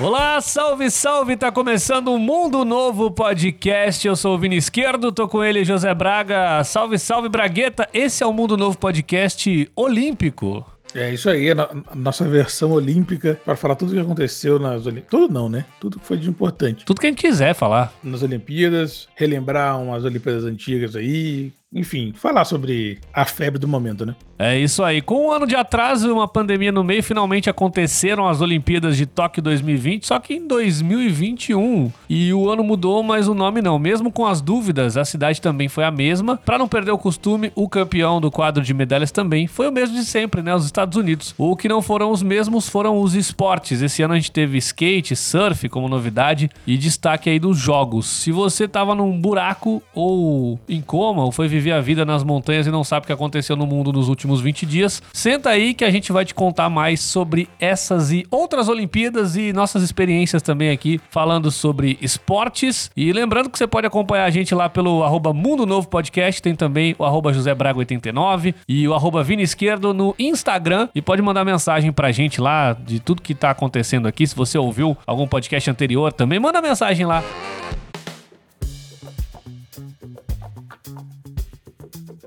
Olá, salve, salve! Tá começando um Mundo Novo Podcast. Eu sou o Vini Esquerdo, tô com ele, José Braga. Salve, salve, Bragueta! Esse é o Mundo Novo Podcast Olímpico. É isso aí, a, a nossa versão olímpica para falar tudo o que aconteceu nas Olimpíadas. Tudo não, né? Tudo que foi de importante. Tudo que a gente quiser falar. Nas Olimpíadas, relembrar umas Olimpíadas antigas aí. Enfim, falar sobre a febre do momento, né? É isso aí. Com um ano de atraso e uma pandemia no meio, finalmente aconteceram as Olimpíadas de Tóquio 2020, só que em 2021. E o ano mudou, mas o nome não. Mesmo com as dúvidas, a cidade também foi a mesma. Para não perder o costume, o campeão do quadro de medalhas também foi o mesmo de sempre, né? Os Estados Unidos. O que não foram os mesmos foram os esportes. Esse ano a gente teve skate, surf como novidade e destaque aí dos jogos. Se você tava num buraco ou em coma, ou foi viver a vida nas montanhas e não sabe o que aconteceu no mundo nos últimos 20 dias, senta aí que a gente vai te contar mais sobre essas e outras Olimpíadas e nossas experiências também aqui, falando sobre esportes. E lembrando que você pode acompanhar a gente lá pelo arroba Mundo Novo Podcast, tem também o arroba José Braga 89 e o arroba Vini Esquerdo no Instagram. E pode mandar mensagem pra gente lá de tudo que tá acontecendo aqui. Se você ouviu algum podcast anterior também, manda mensagem lá.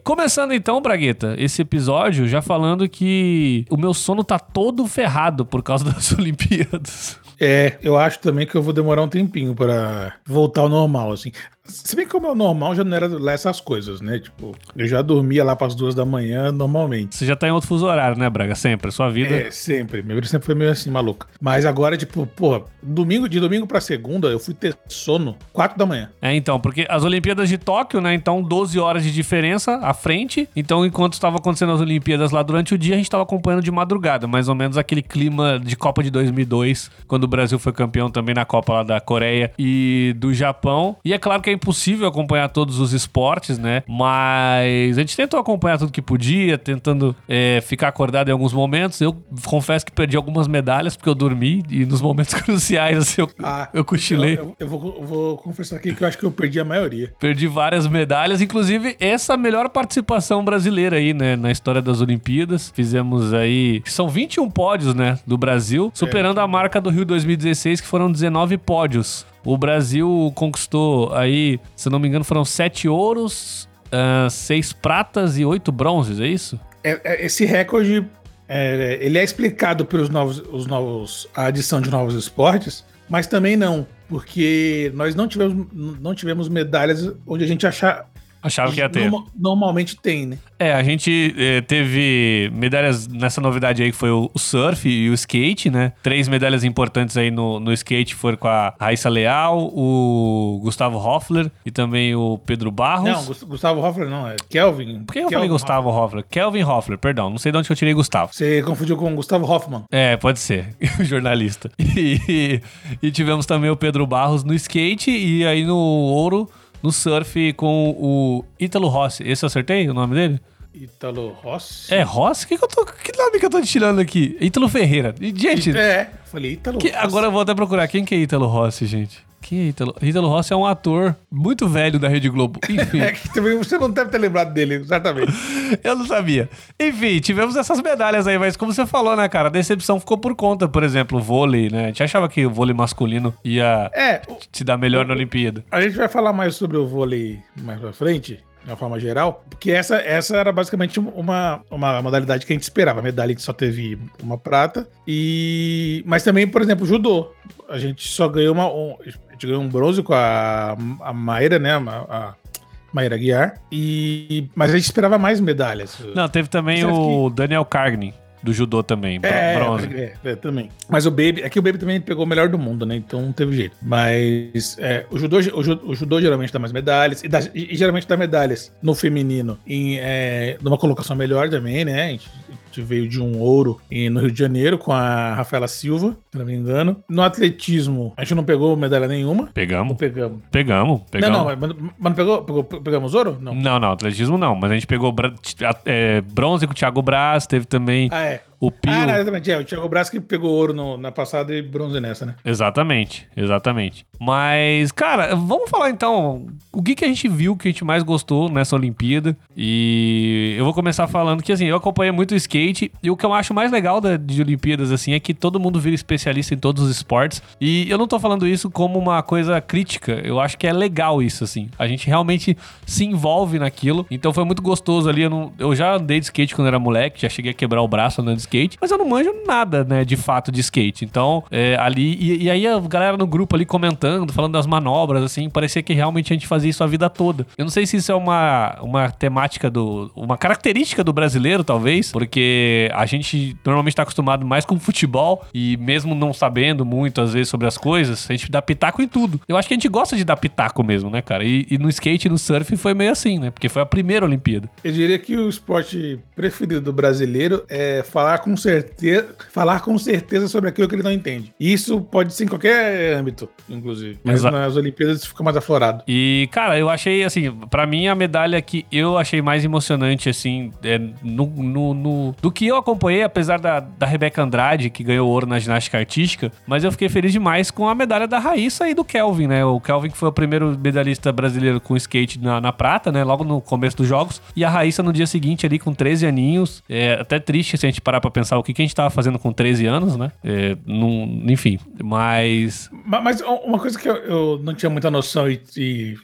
Começando então, Bragueta, esse episódio já falando que o meu sono tá todo ferrado por causa das Olimpíadas. É, eu acho também que eu vou demorar um tempinho para voltar ao normal, assim. Se bem que o meu normal já não era lá essas coisas, né? Tipo, eu já dormia lá para as duas da manhã normalmente. Você já tá em outro fuso horário, né, Braga? Sempre. Sua vida. É, sempre. Minha vida sempre foi meio assim, maluca. Mas agora, tipo, porra, domingo, de domingo pra segunda, eu fui ter sono quatro da manhã. É, então, porque as Olimpíadas de Tóquio, né? Então, 12 horas de diferença à frente. Então, enquanto estava acontecendo as Olimpíadas lá durante o dia, a gente estava acompanhando de madrugada. Mais ou menos aquele clima de Copa de 2002, quando o Brasil foi campeão também na Copa lá da Coreia e do Japão. E é claro que é impossível acompanhar todos os esportes, né? Mas a gente tentou acompanhar tudo que podia, tentando é, ficar acordado em alguns momentos. Eu confesso que perdi algumas medalhas porque eu dormi e nos momentos cruciais, assim, eu, eu cochilei. Eu, eu- eu vou, eu vou confessar aqui que eu acho que eu perdi a maioria. Perdi várias medalhas, inclusive essa melhor participação brasileira aí, né, na história das Olimpíadas. Fizemos aí, são 21 pódios, né, do Brasil, superando a marca do Rio 2016, que foram 19 pódios. O Brasil conquistou aí, se não me engano, foram 7 ouros, 6 pratas e 8 bronzes, é isso? É- é- esse recorde, é, ele é explicado pelos novos, os novos, a adição de novos esportes, mas também não, porque nós não tivemos, não tivemos medalhas onde a gente achar, Achava que ia ter. norma- normalmente tem, né? É, a gente eh, teve medalhas nessa novidade aí que foi o, o surf e o skate, né? Três medalhas importantes aí no, no skate foram com a Raíssa Leal, o Gustavo Hoffler e também o Pedro Barros. Não, Gus- Gustavo Hoffler não, é Kelvin. Por que eu falei Kelvin Gustavo Hoffler? Kelvin Hoffler, perdão. Não sei de onde que eu tirei Gustavo. Você confundiu com Gustavo Hoffman. É, pode ser. o jornalista. E, e tivemos também o Pedro Barros no skate e aí no ouro, no surf com o Ítalo Rossi. Esse eu acertei o nome dele? Ítalo Rossi. É, Rossi? Que, que, eu tô, que nome que eu tô tirando aqui? Ítalo Ferreira. Gente, É, falei Ítalo Rossi. agora eu vou até procurar. Quem que é Ítalo Rossi, gente? Quem é Ítalo? Ítalo Rossi é um ator muito velho da Rede Globo. Enfim, É que também você não deve ter lembrado dele, exatamente. eu não sabia. Enfim, tivemos essas medalhas aí, mas como você falou, né, cara? A decepção ficou por conta, por exemplo, o vôlei, né? A gente achava que o vôlei masculino ia É, o- se dar melhor na Olimpíada. a gente vai falar mais sobre o vôlei mais pra frente, de uma forma geral, porque essa, essa era basicamente uma, uma modalidade que a gente esperava. A medalha que só teve uma prata. E. Mas também, por exemplo, judô. A gente só ganhou uma. um- gente ganhou um bronze com a, a Mayra, né? A, a Mayra Guiar. E, mas a gente esperava mais medalhas. Não, teve também o Daniel Cargni, do judô também, É, bronze. é, é, também. Mas o Baby, é que o Baby também pegou o melhor do mundo, né? Então não teve jeito. Mas é, o, judô, o, ju- o judô geralmente dá mais medalhas, e, dá- e geralmente dá medalhas no feminino em é, numa colocação melhor também, né? A gente, gente veio de um ouro no Rio de Janeiro com a Rafaela Silva, se não me engano. No atletismo, a gente não pegou medalha nenhuma. Ou Pegamos, pegamos? pegamos, pegamos. Não, não, mas, mas não pegou, pegou- Pegamos ouro? Não. Não, não, atletismo não, mas a gente pegou é, bronze com o Thiago Braz, teve também Ah, é. O Pio. Ah, não, exatamente. É, o Thiago Braz que pegou ouro no, na passada e bronze nessa, né? Exatamente, exatamente. Mas, cara, vamos falar então o que, que a gente viu que a gente mais gostou nessa Olimpíada. E eu vou começar falando que, assim, eu acompanhei muito o skate e o que eu acho mais legal da, de Olimpíadas, assim, é que todo mundo vira especialista em todos os esportes. E eu não tô falando isso como uma coisa crítica, eu acho que é legal isso, assim. A gente realmente se envolve naquilo. Então foi muito gostoso ali. Eu, não, eu já andei de skate quando era moleque, já cheguei a quebrar o braço andando de skate, mas eu não manjo nada, né, de fato de skate. Então, é, ali. E, e, aí a galera no grupo ali comentando, falando das manobras, assim, parecia que realmente a gente fazia isso a vida toda. Eu não sei se isso é uma, uma temática do. uma característica do brasileiro, talvez, porque a gente normalmente tá acostumado mais com futebol e mesmo não sabendo muito, às vezes, sobre as coisas, a gente dá pitaco em tudo. Eu acho que a gente gosta de dar pitaco mesmo, né, cara? E, e no skate e no surf foi meio assim, né? Porque foi a primeira Olimpíada. Eu diria que o esporte preferido do brasileiro é falar com certeza, falar com certeza sobre aquilo que ele não entende. E isso pode ser em qualquer âmbito, inclusive. Mas Exato. nas Olimpíadas fica mais aflorado. E, cara, eu achei, assim, para mim a medalha que eu achei mais emocionante, assim, é no, no, no, do que eu acompanhei, apesar da, da Rebeca Andrade, que ganhou ouro na ginástica artística, mas eu fiquei feliz demais com a medalha da Raíssa e do Kelvin, né? O Kelvin que foi o primeiro medalhista brasileiro com skate na, na prata, né? Logo no começo dos jogos. E a Raíssa no dia seguinte ali com 13 aninhos. É até triste se a gente parar pra pensar o que, que a gente tava fazendo com 13 anos, né? É, num, enfim, mas... Mas uma coisa que eu, eu não tinha muita noção e, e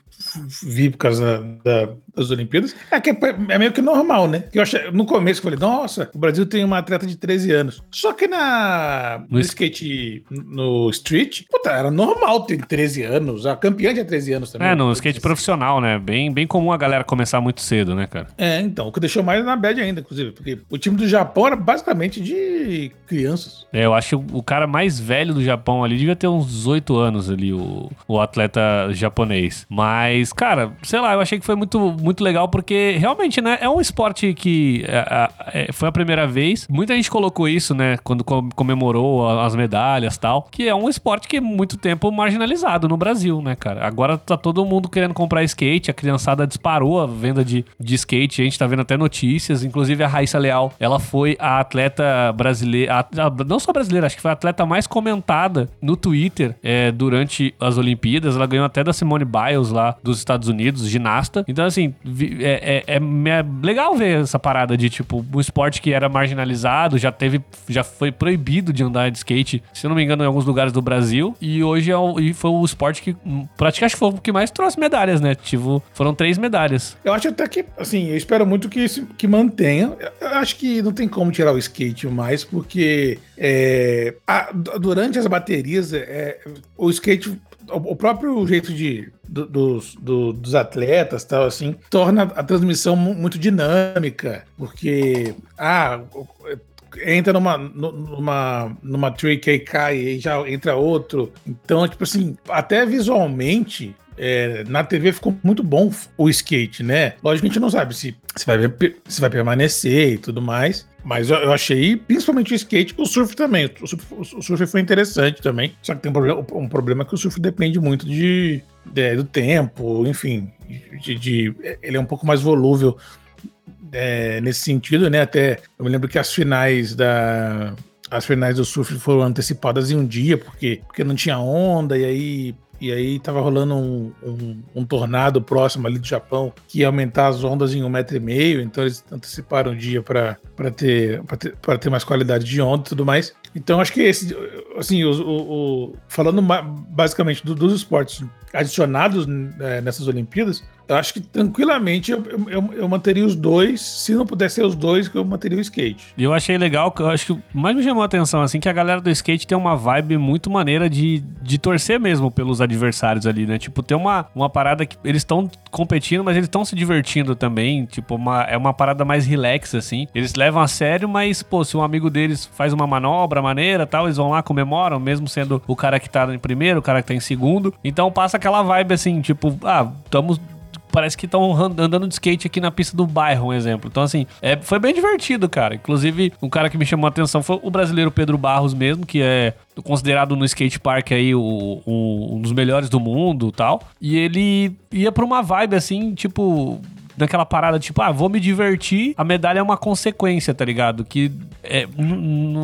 vi por causa da, das Olimpíadas, é que é, é, meio que normal, né? Eu achei, no começo eu falei, nossa, o Brasil tem uma atleta de 13 anos. Só que na, no skate, no street, puta, era normal ter 13 anos. A campeã tinha 13 anos também. É, no skate profissional, né? Bem, bem comum a galera começar muito cedo, né, cara? É, então, o que deixou mais na bad ainda, inclusive, porque o time do Japão era basicamente de crianças. É, eu acho que o cara mais velho do Japão ali devia ter uns 18 anos ali, o, o atleta japonês. Mas mas, cara, sei lá, eu achei que foi muito, muito legal porque realmente, né, é um esporte que é, é, foi a primeira vez. Muita gente colocou isso, né, quando comemorou as medalhas tal, que é um esporte que é muito tempo marginalizado no Brasil, né, cara? Agora tá todo mundo querendo comprar skate, a criançada disparou a venda de, de skate, a gente tá vendo até notícias, inclusive a Raíssa Leal, ela foi a atleta brasileira, a, a, não só brasileira, acho que foi a atleta mais comentada no Twitter é, durante as Olimpíadas, ela ganhou até da Simone Biles lá, do dos Estados Unidos, ginasta. Então, assim, é, é, é, legal ver essa parada de, tipo, um esporte que era marginalizado, já teve, já foi proibido de andar de skate, se não me engano, em alguns lugares do Brasil. E hoje é o, e foi o esporte que praticamente foi o que mais trouxe medalhas, né? Tipo, foram três medalhas. Eu acho até que, assim, eu espero muito que, que mantenha. Eu acho que não tem como tirar o skate mais, porque é, a, durante as baterias, é, o skate o próprio jeito de do, dos, do, dos atletas tal assim torna a transmissão muito dinâmica porque ah entra numa numa numa tree que cai e já entra outro então tipo assim até visualmente é, na TV ficou muito bom o skate, né? Lógico que a gente não sabe se, se, vai, se vai permanecer e tudo mais. Mas eu, achei, principalmente o skate, o surf também. O surf, o surf, foi interessante também. Só que tem um problema, um problema que o surf depende muito de, de do tempo, enfim. De, de, ele é um pouco mais volúvel é, nesse sentido, né? Até eu me lembro que as finais da. As finais do surf foram antecipadas em um dia, porque, porque não tinha onda, e aí e aí tava rolando um, um, um, tornado próximo ali do Japão que ia aumentar as ondas em um metro e meio, então eles anteciparam o dia para ter, ter, ter mais qualidade de onda e tudo mais. Então acho que esse, assim, o, o, o falando basicamente do, dos esportes adicionados é, nessas Olimpíadas, eu acho que tranquilamente eu, eu, eu, manteria os dois. Se não pudesse ser os dois, eu manteria o skate. E eu achei legal, eu acho que mais me chamou a atenção, assim, que a galera do skate tem uma vibe muito maneira de, de torcer mesmo pelos adversários ali, né? Tipo, tem uma, uma parada que eles estão competindo, mas eles estão se divertindo também. Tipo, uma, é uma parada mais relax, assim. Eles levam a sério, mas, pô, se um amigo deles faz uma manobra maneira tal, eles vão lá, comemoram, mesmo sendo o cara que tá em primeiro, o cara que tá em segundo. Então passa aquela vibe assim, tipo, ah, estamos parece que estão andando de skate aqui na pista do bairro, um exemplo. Então, assim, é, foi bem divertido, cara. Inclusive, um cara que me chamou a atenção foi o brasileiro Pedro Barros mesmo, que é considerado no skate park aí o, o, um dos melhores do mundo tal. E ele ia pra uma vibe assim, tipo naquela parada, tipo, ah, vou me divertir, a medalha é uma consequência, tá ligado? Que é,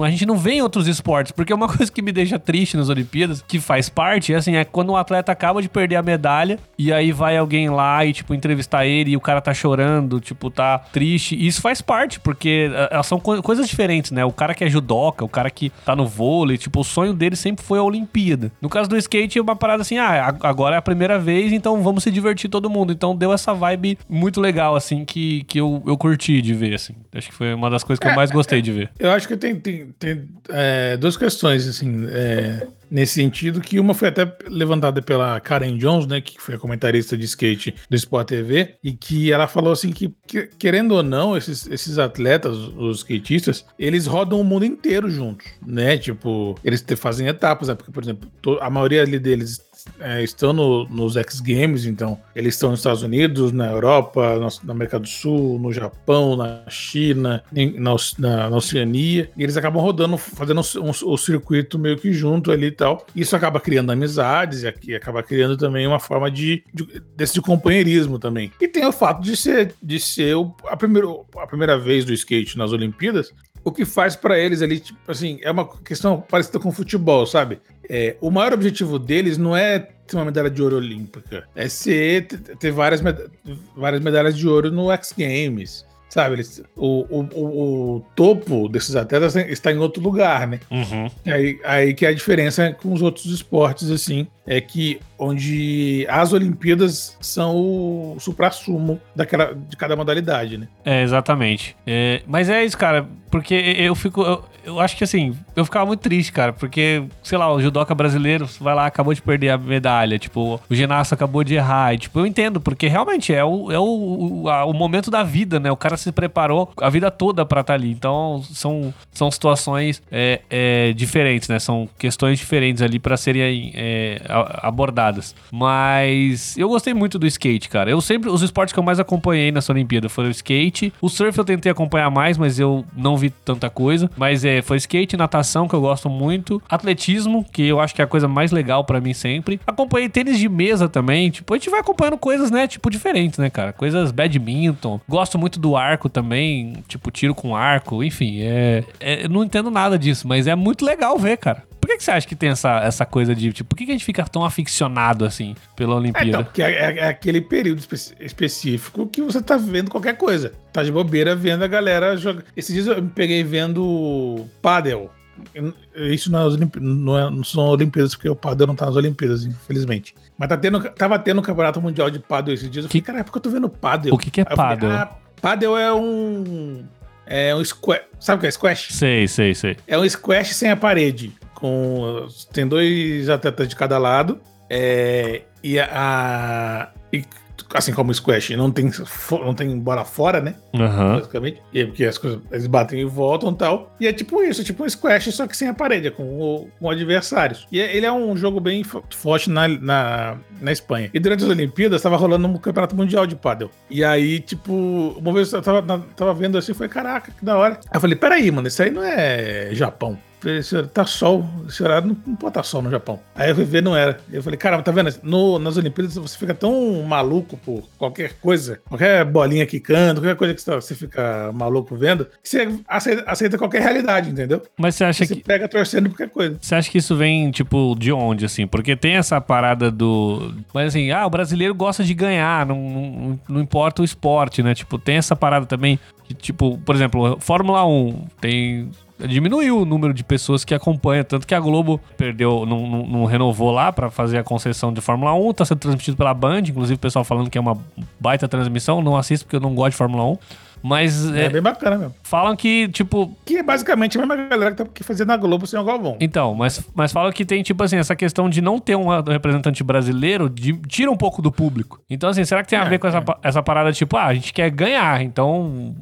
a gente não vê em outros esportes, porque uma coisa que me deixa triste nas Olimpíadas, que faz parte, é assim, é quando o um atleta acaba de perder a medalha e aí vai alguém lá e, tipo, entrevistar ele e o cara tá chorando, tipo, tá triste. E isso faz parte, porque é, elas são co coisas diferentes, né? O cara que é judoca, o cara que tá no vôlei, tipo, o sonho dele sempre foi a Olimpíada. No caso do skate, é uma parada assim, ah, agora é a primeira vez, então vamos se divertir todo mundo. Então deu essa vibe muito legal, assim, que, que eu, eu curti de ver, assim. Acho que foi uma das coisas que eu mais gostei de ver. Eu acho que tem, tem, tem é, duas questões, assim, é, nesse sentido, que uma foi até levantada pela Karen Jones, né, que foi a comentarista de skate do Sport TV, e que ela falou assim que, que querendo ou não, esses, esses atletas, os skatistas, eles rodam o mundo inteiro juntos, né, tipo, eles te, fazem etapas, né, porque, por exemplo, a maioria ali deles é, estão no, nos X Games, então eles estão nos Estados Unidos, na Europa, na, na América do Sul, no Japão, na China, em, na, na, na, Oceania, e eles acabam rodando, fazendo o um, um, circuito meio que junto ali e tal. Isso acaba criando amizades e aqui acaba criando também uma forma de, de desse de companheirismo também. E tem o fato de ser, de ser o, a, primeiro, a primeira vez do skate nas Olimpíadas, o que faz para eles ali, tipo assim, é uma questão parecida com futebol, sabe? É, o maior objetivo deles não é ter uma medalha de ouro olímpica, é ser ter várias, várias medalhas de ouro no X Games. Sabe, eles, o, o, o, o, topo desses atletas está em outro lugar, né? Uhum. Aí, aí que é a diferença com os outros esportes, assim, é que onde as Olimpíadas são o supra-sumo daquela, de cada modalidade, né? É, exatamente. É, mas é isso, cara, porque eu fico. Eu, eu, acho que assim, eu ficava muito triste, cara, porque, sei lá, o judoca brasileiro vai lá, acabou de perder a medalha, tipo, o ginasta acabou de errar. E, tipo, eu entendo, porque realmente é o, é o, o, a, o momento da vida, né? O cara se preparou a vida toda pra estar tá ali. Então, são, são situações é, é, diferentes, né? São questões diferentes ali para serem é, Mas eu gostei muito do skate, cara. Eu sempre, os esportes que eu mais acompanhei nessa Olimpíada foram o skate. O surf eu tentei acompanhar mais, mas eu não vi tanta coisa. Mas é, foi skate, natação, que eu gosto muito. Atletismo, que eu acho que é a coisa mais legal para mim sempre. Acompanhei tênis de mesa também. Tipo, a gente vai acompanhando coisas, né? Tipo, diferentes, né, cara? Coisas badminton. Gosto muito do arco também. Tipo, tiro com arco. Enfim, é, é não entendo nada disso, mas é muito legal ver, cara. Que, que você acha que tem essa, essa coisa de, tipo, por que, que a gente fica tão aficionado assim pela Olimpíada? É, então, porque é, é, é aquele período espe específico que você tá vendo qualquer coisa. Tá de bobeira vendo a galera jogar. Esses dias eu me peguei vendo Padel. Isso não, é, não, é, não são Olimpíadas, porque o Padel não tá nas Olimpíadas, infelizmente. Mas tá tendo, tava tendo um campeonato mundial de Padel esses dias. Eu falei, cara, é porque eu tô vendo Padel. O que, que é Padel? Falei, ah, Padel é um. É um squash. Sabe o que é squash? Sei, sei, sei. É um squash sem a parede com tem dois atletas de cada lado é, e a e, assim como o squash não tem não tem bola fora né? Uhum. basicamente e porque as coisas eles batem e voltam e tal e é tipo isso é tipo um squash só que sem a parede é com, o, com adversários. E é, ele é um jogo bem forte na, na, na Espanha. E durante as Olimpíadas estava rolando um campeonato mundial de paddle e aí tipo uma vez eu tava, tava vendo assim foi caraca que da hora. Aí eu falei peraí mano isso aí não é Japão Falei, tá sol, esse horário não, não pode estar tá sol no Japão. Aí eu fui ver, não era. Eu falei, caramba, tá vendo? No, nas Olimpíadas você fica tão maluco por qualquer coisa, qualquer bolinha quicando, qualquer coisa que você fica maluco vendo, que você aceita, aceita qualquer realidade, entendeu? Mas você acha você que. Você pega torcendo qualquer coisa. Você acha que isso vem, tipo, de onde, assim? Porque tem essa parada do. Mas assim, ah, o brasileiro gosta de ganhar, não, não, não importa o esporte, né? Tipo, tem essa parada também. Que, tipo, por exemplo, Fórmula 1 tem diminuiu o número de pessoas que acompanham. Tanto que a Globo perdeu, não, não, não renovou lá para fazer a concessão de Fórmula 1. Tá sendo transmitido pela Band, inclusive o pessoal falando que é uma baita transmissão. Não assisto porque eu não gosto de Fórmula 1. Mas. É, é, bem bacana mesmo. Falam que, tipo. Que é basicamente a mesma galera que tá fazendo na Globo sem o Galvão. Então, mas, mas falam que tem, tipo assim, essa questão de não ter um representante brasileiro de, tira um pouco do público. Então, assim, será que tem a é, ver com essa, é. essa parada, tipo, ah, a gente quer ganhar, então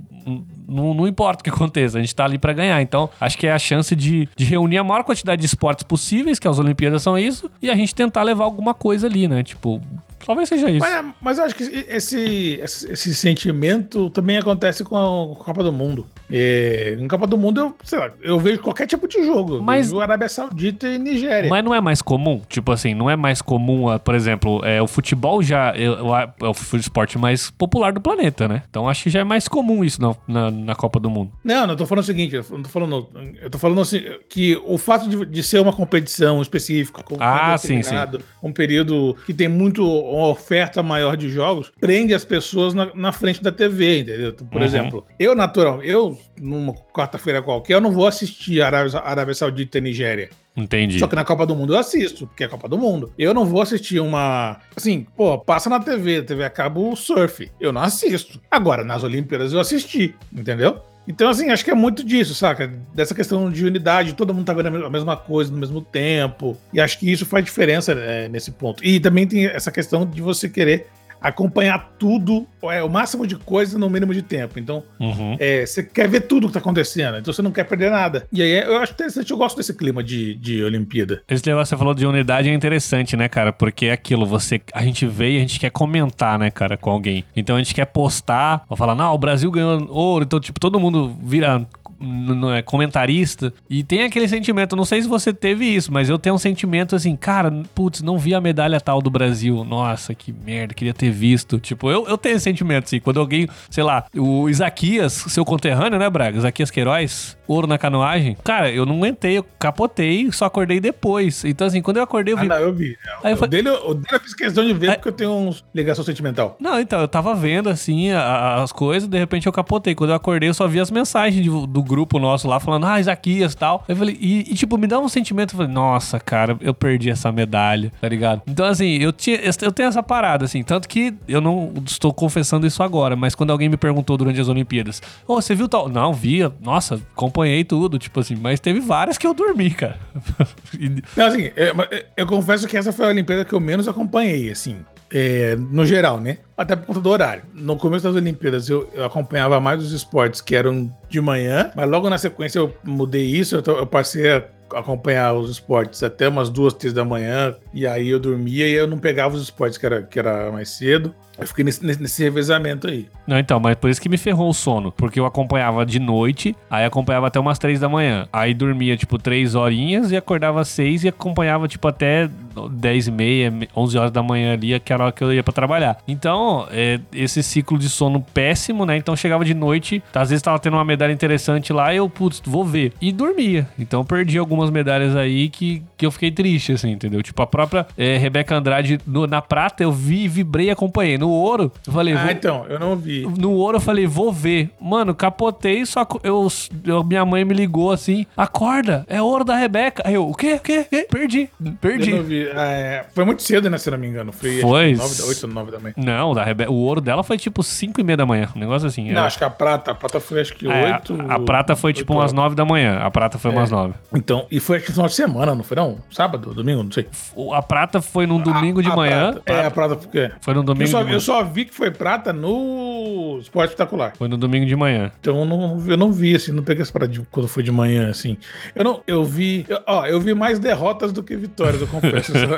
não, não importa o que aconteça, a gente tá ali para ganhar. Então, acho que é a chance de, de reunir a maior quantidade de esportes possíveis, que as Olimpíadas são isso, e a gente tentar levar alguma coisa ali, né? Tipo, Talvez seja isso. Mas, é, mas eu acho que esse, esse, sentimento também acontece com a, Copa do Mundo. É, em Copa do Mundo, eu, sei lá, eu vejo qualquer tipo de jogo. Mas- Arábia Saudita e Nigéria. Mas não é mais comum? Tipo assim, não é mais comum, ah, por exemplo, é, o futebol já é, o- é o esporte mais popular do planeta, né? Então acho que já é mais comum isso na, na, na Copa do Mundo. Não, não, eu tô falando o seguinte, eu tô falando. Eu tô falando assim, que o fato de, de ser uma competição específica, com Ah, um sim, determinado, um período que tem muito uma oferta maior de jogos, prende as pessoas na, na frente da TV, entendeu? Por Uhum. exemplo, eu, natural, eu, numa quarta-feira qualquer, eu não vou assistir Arábia, Arábia Saudita e Nigéria. Entendi. Só que na Copa do Mundo eu assisto, porque é a Copa do Mundo. Eu não vou assistir uma. Assim, pô, passa na TV, TV acaba o surf. Eu não assisto. Agora, nas Olimpíadas eu assisti, entendeu? Então, assim, acho que é muito disso, saca? Dessa questão de unidade, todo mundo tá vendo a mes- a mesma coisa no mesmo tempo. E acho que isso faz diferença é, nesse ponto. E também tem essa questão de você querer acompanhar tudo, é, o máximo de coisa no mínimo de tempo. Então, Uhum. é, você quer ver tudo que tá acontecendo, então você não quer perder nada. E aí eu acho interessante, eu gosto desse clima de, de Olimpíada. Esse negócio que você falou de unidade é interessante, né, cara? Porque é aquilo, você, a gente vê e a gente quer comentar, né, cara, com alguém. Então a gente quer postar, ou falar, não, o Brasil ganhou ouro, então, tipo, todo mundo vira não é comentarista e tem aquele sentimento, não sei se você teve isso, mas eu tenho um sentimento assim, cara, putz, não vi a medalha tal do Brasil. Nossa, que merda, queria ter visto. Tipo, eu, eu tenho esse sentimento assim, quando alguém, sei lá, o Isaquias, seu conterrâneo, né, Braga? Isaquias Queiroz, ouro na canoagem. Cara, eu não aguentei, eu capotei, só acordei depois. Então assim, quando eu acordei eu Ah, vi não, eu vi. Aí eu o, falei- dele, o dele eu fiz questão de ver Aí- porque eu tenho uma ligação sentimental. Não, então, eu tava vendo assim a- as coisas, de repente eu capotei. Quando eu acordei, eu só vi as mensagens de- do grupo nosso lá falando, ah, Isaquias e tal. Eu falei, e, e, tipo, me dá um sentimento, eu falei, nossa, cara, eu perdi essa medalha, tá ligado? Então, assim, eu, tinha, eu tenho essa parada, assim, tanto que eu não estou confessando isso agora, mas quando alguém me perguntou durante as Olimpíadas, ô, você viu tal? Não, via, nossa, acompanhei tudo, tipo assim, mas teve várias que eu dormi, cara. Não, assim, eu, eu- eu confesso que essa foi a Olimpíada que eu menos acompanhei, assim, é, no geral, né? Até por conta do horário. No começo das Olimpíadas eu, eu acompanhava mais os esportes que eram de manhã, mas logo na sequência eu mudei isso, eu, eu passei a acompanhar os esportes até umas duas, três da manhã, e aí eu dormia e eu não pegava os esportes que era, que era mais cedo. Eu fiquei nesse, nesse, revezamento aí. Não, então, mas por isso que me ferrou o sono. Porque eu acompanhava de noite, aí acompanhava até umas três da manhã. Aí dormia, tipo, três horinhas e acordava seis e acompanhava, tipo, até dez e meia, onze horas da manhã ali, que era a hora que eu ia pra trabalhar. Então, é, esse ciclo de sono péssimo, né? Então chegava de noite, às vezes tava tendo uma medalha interessante lá e eu, putz, vou ver. E dormia. Então perdi algumas medalhas aí que, que eu fiquei triste, assim, entendeu? Tipo, a própria é, Rebeca Andrade no- na prata eu vi, vibrei e acompanhei. Ouro, eu falei, Ah, vou, então, eu não vi. no ouro eu falei, vou ver. Mano, capotei, só que eu, eu- minha mãe me ligou assim: acorda, é ouro da Rebeca. Aí eu, o quê? O quê? O quê? Perdi. Perdi. Eu não vi. É, foi muito cedo, né, se não me engano. Foi, Foi. 8 ou 9 da manhã. Não, da Rebe... o ouro dela foi tipo 5 e meia da manhã. Um negócio assim. Não, Era- acho que a prata, a prata foi acho que É, 8. a, a prata foi tipo umas 9 da manhã. A prata foi umas 9. Então, e foi que no final de semana, não foi não? Sábado, domingo, não sei. A prata foi num domingo de A- a manhã. prata. É, a prata porque. Foi no domingo só, de manhã. Eu só vi que foi prata no Esporte Espetacular. Foi no domingo de manhã. Então eu não, eu não vi, assim, não peguei essa parada de quando foi de manhã, assim. Eu não, eu vi, eu- ó, eu vi mais derrotas do que vitórias, eu confesso, essa,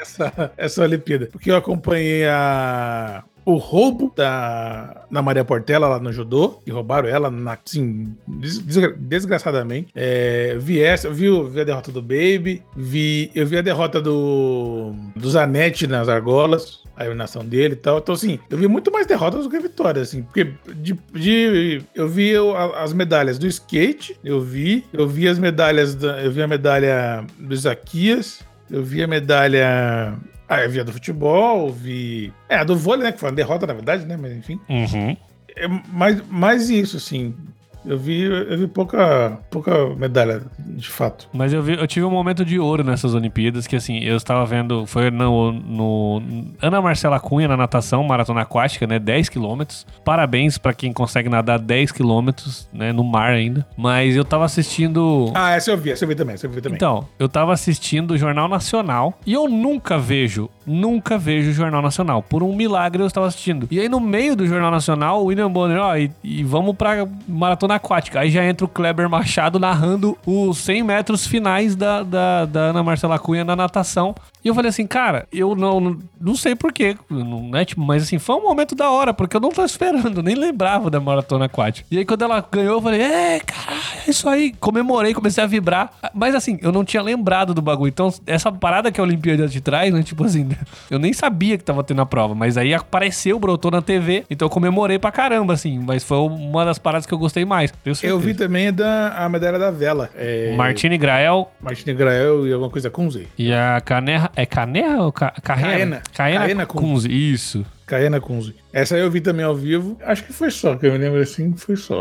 essa, essa Olimpíada. Porque eu acompanhei a, o roubo da, da Maria Portela lá no judô, que roubaram ela, na, assim, des- desgra- desgraçadamente. É, vi essa, eu vi, vi a derrota do Baby, vi, eu vi a derrota do, do Zanetti nas argolas, a eliminação dele e tal. Então, assim, eu vi muito mais derrotas do que vitórias, assim, porque de, de- eu vi as medalhas do skate, eu vi, eu vi as medalhas, da, eu vi a medalha do Isaquias, eu vi a medalha. Ah, eu vi a do futebol, vi. É, a do vôlei, né? Que foi uma derrota, na verdade, né? Mas enfim. Uhum. É mais, mais isso, assim. Eu vi, eu vi pouca, pouca medalha, de fato. Mas eu, vi- eu tive um momento de ouro nessas Olimpíadas, que assim, eu estava vendo, foi no, no Ana Marcela Cunha na natação, maratona aquática, né, 10 quilômetros. Parabéns pra quem consegue nadar 10 quilômetros, né, no mar ainda. Mas eu tava assistindo... Ah, essa eu vi, essa eu vi também, essa eu vi também. Então, eu tava assistindo o Jornal Nacional e eu nunca vejo, nunca vejo o Jornal Nacional. Por um milagre eu estava assistindo. E aí no meio do Jornal Nacional, o William Bonner, ó, e, e vamos pra maratona aquática. Aí já entra o Kleber Machado narrando os 100 metros finais da, da, da Ana Marcela Cunha na natação. E eu falei assim, cara, eu não, não, sei porquê, né? Tipo, mas assim, foi um momento da hora, porque eu não tô esperando, nem lembrava da maratona aquática. E aí quando ela ganhou, eu falei, é, cara, é isso aí. Comemorei, comecei a vibrar. Mas assim, eu não tinha lembrado do bagulho. Então, essa parada que a Olimpíada te traz, né? Tipo assim, eu nem sabia que tava tendo a prova, mas aí apareceu, brotou na TV, então eu comemorei pra caramba, assim. Mas foi uma das paradas que eu gostei mais. Eu vi também da, a medalha da vela. É... Martini Grael. Martini Grael e alguma coisa Kunze. E a Canerra. É Canerra ou Ca... Carrena? Caena. Caena Kunze. Isso. Caena Kunze. Essa eu vi também ao vivo. Acho que foi só, que eu me lembro assim, foi só.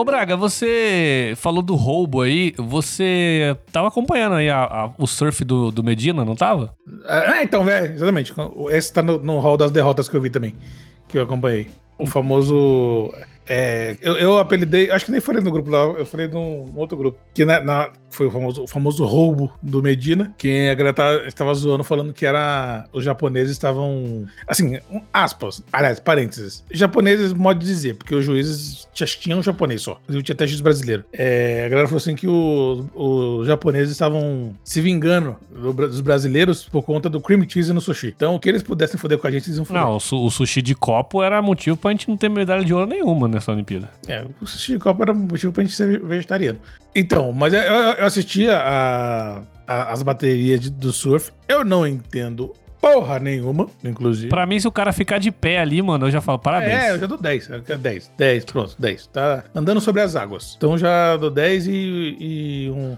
Ô Braga, você falou do roubo aí, você tava acompanhando aí a, a, o surf do, do Medina, não tava? Ah, então, velho, exatamente. Esse tá no, no hall das derrotas que eu vi também, que eu acompanhei. O famoso é, eu, eu apelidei, acho que nem falei no grupo lá, eu falei num, outro grupo, que na, na, foi o famoso, o famoso roubo do Medina, que a galera estava zoando, falando que era os japoneses estavam, assim, aspas, aliás, parênteses, japoneses, modo de dizer, porque os juízes tinham um japonês só, inclusive tinha até juiz brasileiro. É, a galera falou assim que os japoneses estavam se vingando do, dos brasileiros por conta do cream cheese no sushi. Então, o que eles pudessem foder com a gente, eles iam foder. Não, o, o sushi de copo era motivo pra gente não ter medalha de ouro nenhuma, né? Nessa Olimpíada. É, o sushi de copo era motivo pra gente ser vegetariano. Então, mas eu, eu assistia a, a, as baterias de, do surf. Eu não entendo porra nenhuma, inclusive. Pra mim, se o cara ficar de pé ali, mano, eu já falo parabéns. É, eu já dou 10. 10, 10, pronto, 10. Tá andando sobre as águas. Então já dou 10 e, e um,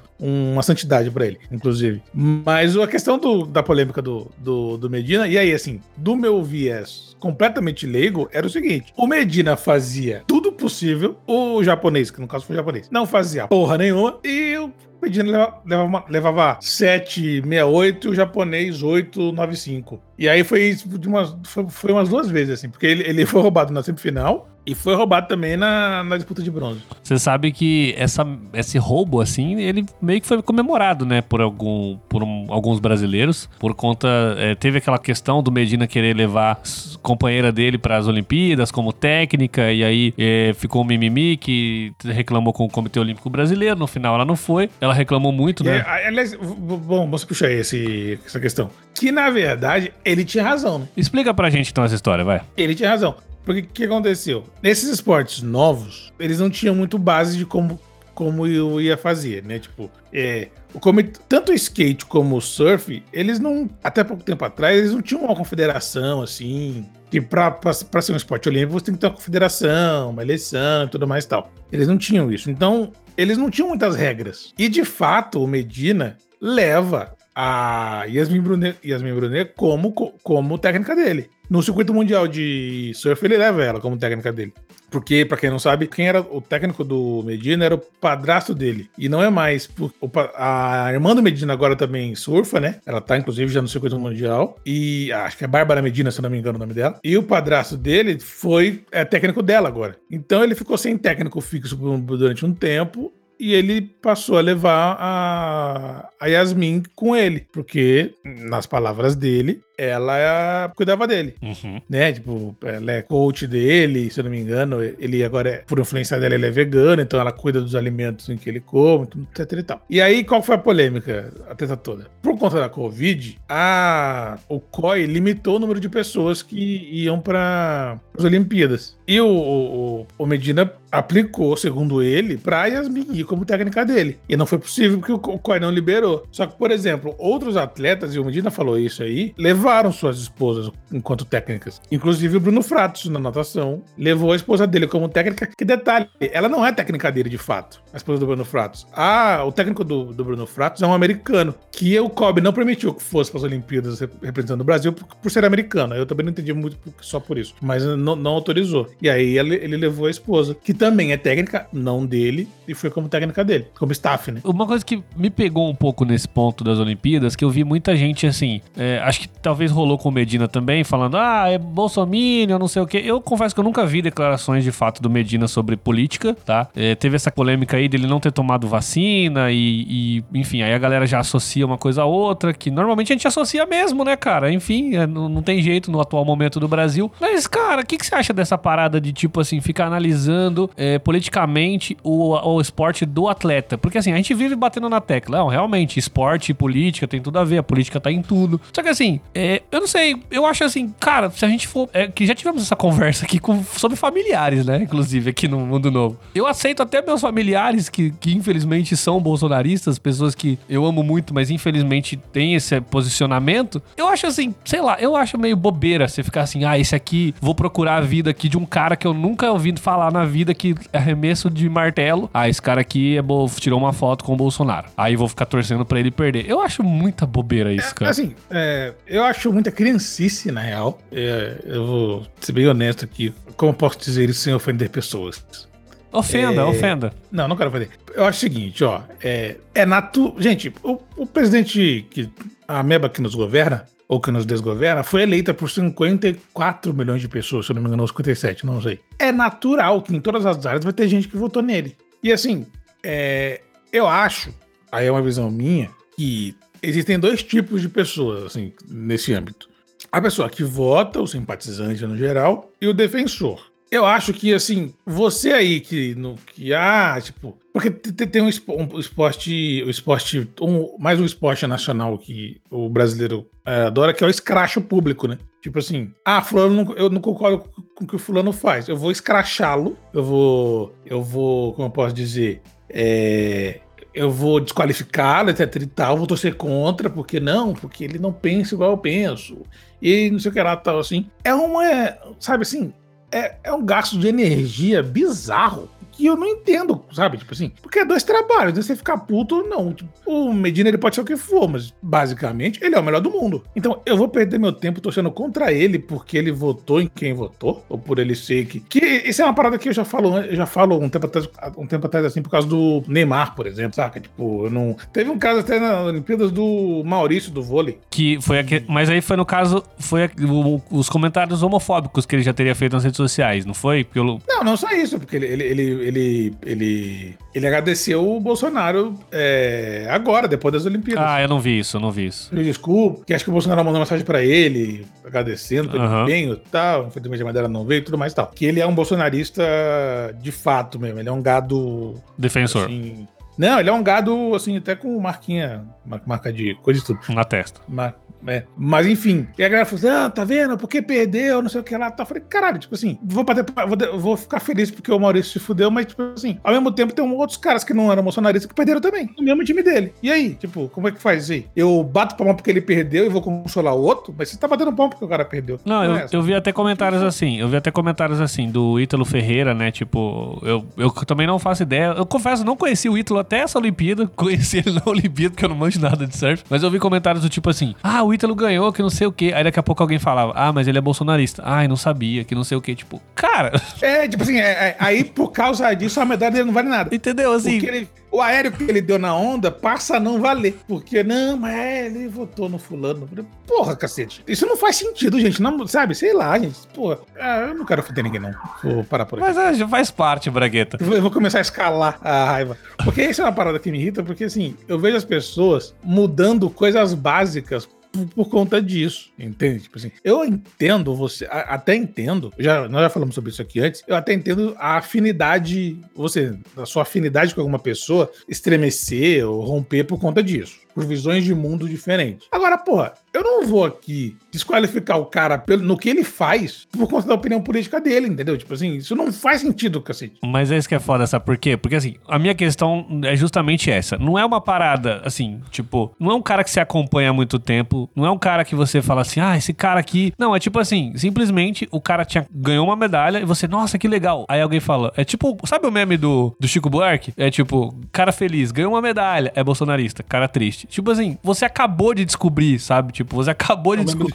uma santidade pra ele, inclusive. Mas a questão do, da polêmica do, do, do Medina, e aí, assim, do meu viés completamente leigo, era o seguinte: o Medina fazia tudo possível, o japonês, que no caso foi japonês, não fazia porra nenhuma, e o Medina levava, levava 768 e o japonês 895. E aí foi, de umas, foi, foi umas duas vezes, assim, porque ele, ele foi roubado na semifinal e foi roubado também na, na disputa de bronze. Você sabe que essa, esse roubo, assim, ele meio que foi comemorado, né, por, algum, por um, alguns brasileiros, por conta. É, teve aquela questão do Medina querer levar a companheira dele para as Olimpíadas como técnica, e aí é, ficou um mimimi que reclamou com o Comitê Olímpico Brasileiro, no final ela não foi, ela reclamou muito, né? É, aliás, bom, você puxar esse, essa questão. Que na verdade ele tinha razão, né? Explica pra gente então essa história, vai. Ele tinha razão. Porque o que aconteceu? Nesses esportes novos, eles não tinham muito base de como, como eu ia fazer, né? Tipo, é, como, tanto o skate como o surf, eles não. Até pouco tempo atrás, eles não tinham uma confederação assim. Que pra ser um esporte olímpico, você tem que ter uma confederação, uma eleição e tudo mais e tal. Eles não tinham isso. Então, eles não tinham muitas regras. E de fato, o Medina leva a Yasmin Brunet, Yasmin Brunet como, como técnica dele. No circuito mundial de surf, ele leva ela como técnica dele. Porque, para quem não sabe, quem era o técnico do Medina era o padrasto dele. E não é mais. A irmã do Medina agora também surfa, né? Ela tá, inclusive, já no circuito mundial. E acho que é Bárbara Medina, se não me engano o nome dela. E o padrasto dele foi é, técnico dela agora. Então ele ficou sem técnico fixo durante um tempo e ele passou a levar a, a Yasmin com ele, porque, nas palavras dele, ela cuidava dele, uhum. né? Tipo, ela é coach dele, se eu não me engano, ele agora, é, por influência dela, ele é vegano, então ela cuida dos alimentos em que ele come, etc e tal. E aí, qual foi a polêmica, a treta toda? Por conta da Covid, a, o COI limitou o número de pessoas que iam para as Olimpíadas. E o, o, o Medina aplicou, segundo ele, para Yasmin como técnica dele. E não foi possível porque o COI não liberou. Só que, por exemplo, outros atletas, e o Medina falou isso aí, levaram suas esposas enquanto técnicas. Inclusive o Bruno Fratos, na natação, levou a esposa dele como técnica. Que detalhe, ela não é técnica dele de fato, a esposa do Bruno Fratos. Ah, o técnico do, do Bruno Fratos é um americano, que o COB não permitiu que fosse para as Olimpíadas representando o Brasil por, por, ser americano. Eu também não entendi muito só por isso, mas não, não autorizou. E aí ele, ele levou a esposa, que também é técnica, não dele, e foi como técnica dele, como staff, né? Uma coisa que me pegou um pouco nesse ponto das Olimpíadas, que eu vi muita gente assim, é, acho que talvez rolou com o Medina também, falando, ah, é bolsominion, não sei o quê. Eu confesso que eu nunca vi declarações de fato do Medina sobre política, tá? É, teve essa polêmica aí dele não ter tomado vacina e, e, enfim, aí a galera já associa uma coisa a outra, que normalmente a gente associa mesmo, né, cara? Enfim, é, não, não, tem jeito no atual momento do Brasil. Mas, cara, o que, que você acha dessa parada de, tipo assim, ficar analisando é, politicamente o, o esporte do atleta? Porque, assim, a gente vive batendo na tecla. Não, realmente, esporte e política tem tudo a ver, a política tá em tudo. Só que, assim, é, eu não sei, eu acho assim, cara, se a gente for. É, que já tivemos essa conversa aqui com, sobre familiares, né? Inclusive, aqui no Mundo Novo. Eu aceito até meus familiares que, que infelizmente são bolsonaristas, pessoas que eu amo muito, mas infelizmente têm esse posicionamento. Eu acho assim, sei lá, eu acho meio bobeira você ficar assim, ah, esse aqui, vou procurar a vida aqui de um cara que eu nunca ouvi falar na vida que é arremesso de martelo. Ah, esse cara aqui é bo... tirou uma foto com o Bolsonaro. Aí vou ficar torcendo pra ele perder. Eu acho muita bobeira isso, cara. É, assim, é, eu acho muita criancice, na real. É, eu vou ser bem honesto aqui. Como posso dizer isso sem ofender pessoas? Ofenda, é... ofenda. Não, não quero ofender. Eu acho o seguinte, ó. É, é nato. Gente, o, o presidente, que, a MEBA que nos governa, ou que nos desgoverna, foi eleita por 54 milhões de pessoas, se eu não me engano, 57, não sei. É natural que em todas as áreas vai ter gente que votou nele. E assim, é, eu acho, aí é uma visão minha, que existem dois tipos de pessoas, assim, nesse âmbito. A pessoa que vota, o simpatizante no geral, e o defensor. Eu acho que, assim, você aí que, no, que ah, tipo. Porque tem um, esporte, um esporte um, mais um esporte nacional que o brasileiro é, adora, que é o escracho público, né? Tipo assim, ah, fulano, não, eu não concordo com o que o fulano faz. Eu vou escrachá-lo, eu vou, eu vou, como eu posso dizer, é, eu vou desqualificá-lo, etc e tal, vou torcer contra, porque não, porque ele não pensa igual eu penso, e não sei o que lá, tal, assim. É uma, sabe assim, é, é um gasto de energia bizarro que eu não entendo, sabe? Tipo assim, porque é dois trabalhos, né? Você ficar puto, não. Tipo, o Medina ele pode ser o que for, mas basicamente ele é o melhor do mundo. Então eu vou perder meu tempo torcendo contra ele porque ele votou em quem votou, ou por ele ser que. Que isso é uma parada que eu já falo, eu já falo um tempo atrás, um tempo atrás assim, por causa do Neymar, por exemplo, saca? Tipo, eu não. Teve um caso até nas Olimpíadas do Maurício do vôlei. Que foi aqui, mas aí foi no caso, foi os comentários homofóbicos que ele já teria feito nas redes sociais, não foi? Pelo... Não, não só isso, porque ele, ele, ele ele, ele, ele agradeceu o Bolsonaro é, agora, depois das Olimpíadas. Ah, eu não vi isso, eu não vi isso. Me desculpa, que acho que o Bolsonaro mandou uma mensagem pra ele, agradecendo pelo uhum. empenho e tal, infelizmente a Madeira não veio e tudo mais e tal. Que ele é um bolsonarista de fato mesmo, ele é um gado... Defensor. Assim, não, ele é um gado, assim, até com marquinha, marca de coisa de tudo. Na testa. Mar, é, mas enfim, e a galera falou assim: ah, tá vendo? Porque perdeu, não sei o que lá. Tá. Eu falei, caralho, tipo assim, vou, bater, vou, vou ficar feliz porque o Maurício se fudeu, mas, tipo assim, ao mesmo tempo tem outros caras que não eram bolsonaristas que perderam também, no mesmo time dele. E aí, tipo, como é que faz aí? Eu bato palma porque ele perdeu e vou consolar o outro, mas você tá batendo palma porque o cara perdeu. Não, não eu, é eu vi até comentários assim, eu vi até comentários assim do Ítalo Ferreira, né? Tipo, eu, eu também não faço ideia. Eu confesso, não conheci o Ítalo até essa Olimpíada, conheci ele na Olimpíada porque eu não manjo nada de surf, mas eu vi comentários do tipo assim: ah, o Ítalo ganhou, que não sei o quê. Aí daqui a pouco alguém falava, ah, mas ele é bolsonarista. Ai, não sabia, que não sei o quê. Tipo, cara. É, tipo assim, é, é, aí por causa disso a medalha dele não vale nada. Entendeu? Assim. Ele, o aéreo que ele deu na onda passa a não valer. Porque, não, mas é, ele votou no fulano. Porra, cacete. Isso não faz sentido, gente. Não, sabe? Sei lá, gente. Porra, ah, eu não quero foder ninguém, não. Vou parar por aqui. Mas é, faz parte, Bragueta. Eu vou começar a escalar a raiva. Porque isso é uma parada que me irrita, porque assim, eu vejo as pessoas mudando coisas básicas por, conta disso, entende? Tipo assim, eu entendo você, até entendo, já, nós já falamos sobre isso aqui antes, eu até entendo a afinidade, você, a sua afinidade com alguma pessoa estremecer ou romper por conta disso por visões de mundo diferentes. Agora, porra, eu não vou aqui desqualificar o cara pelo, no que ele faz por conta da opinião política dele, entendeu? Tipo assim, isso não faz sentido, cacete. Mas é isso que é foda, sabe por quê? Porque assim, a minha questão é justamente essa. Não é uma parada, assim, tipo, não é um cara que se acompanha há muito tempo, não é um cara que você fala assim, ah, esse cara aqui. Não, é tipo assim, simplesmente o cara tinha, ganhou uma medalha e você, nossa, que legal. Aí alguém fala, é tipo, sabe o meme do, do Chico Buarque? É tipo, cara feliz, ganhou uma medalha, é bolsonarista, cara triste. Tipo assim, você acabou de descobrir, sabe? Tipo, você acabou de descobrir.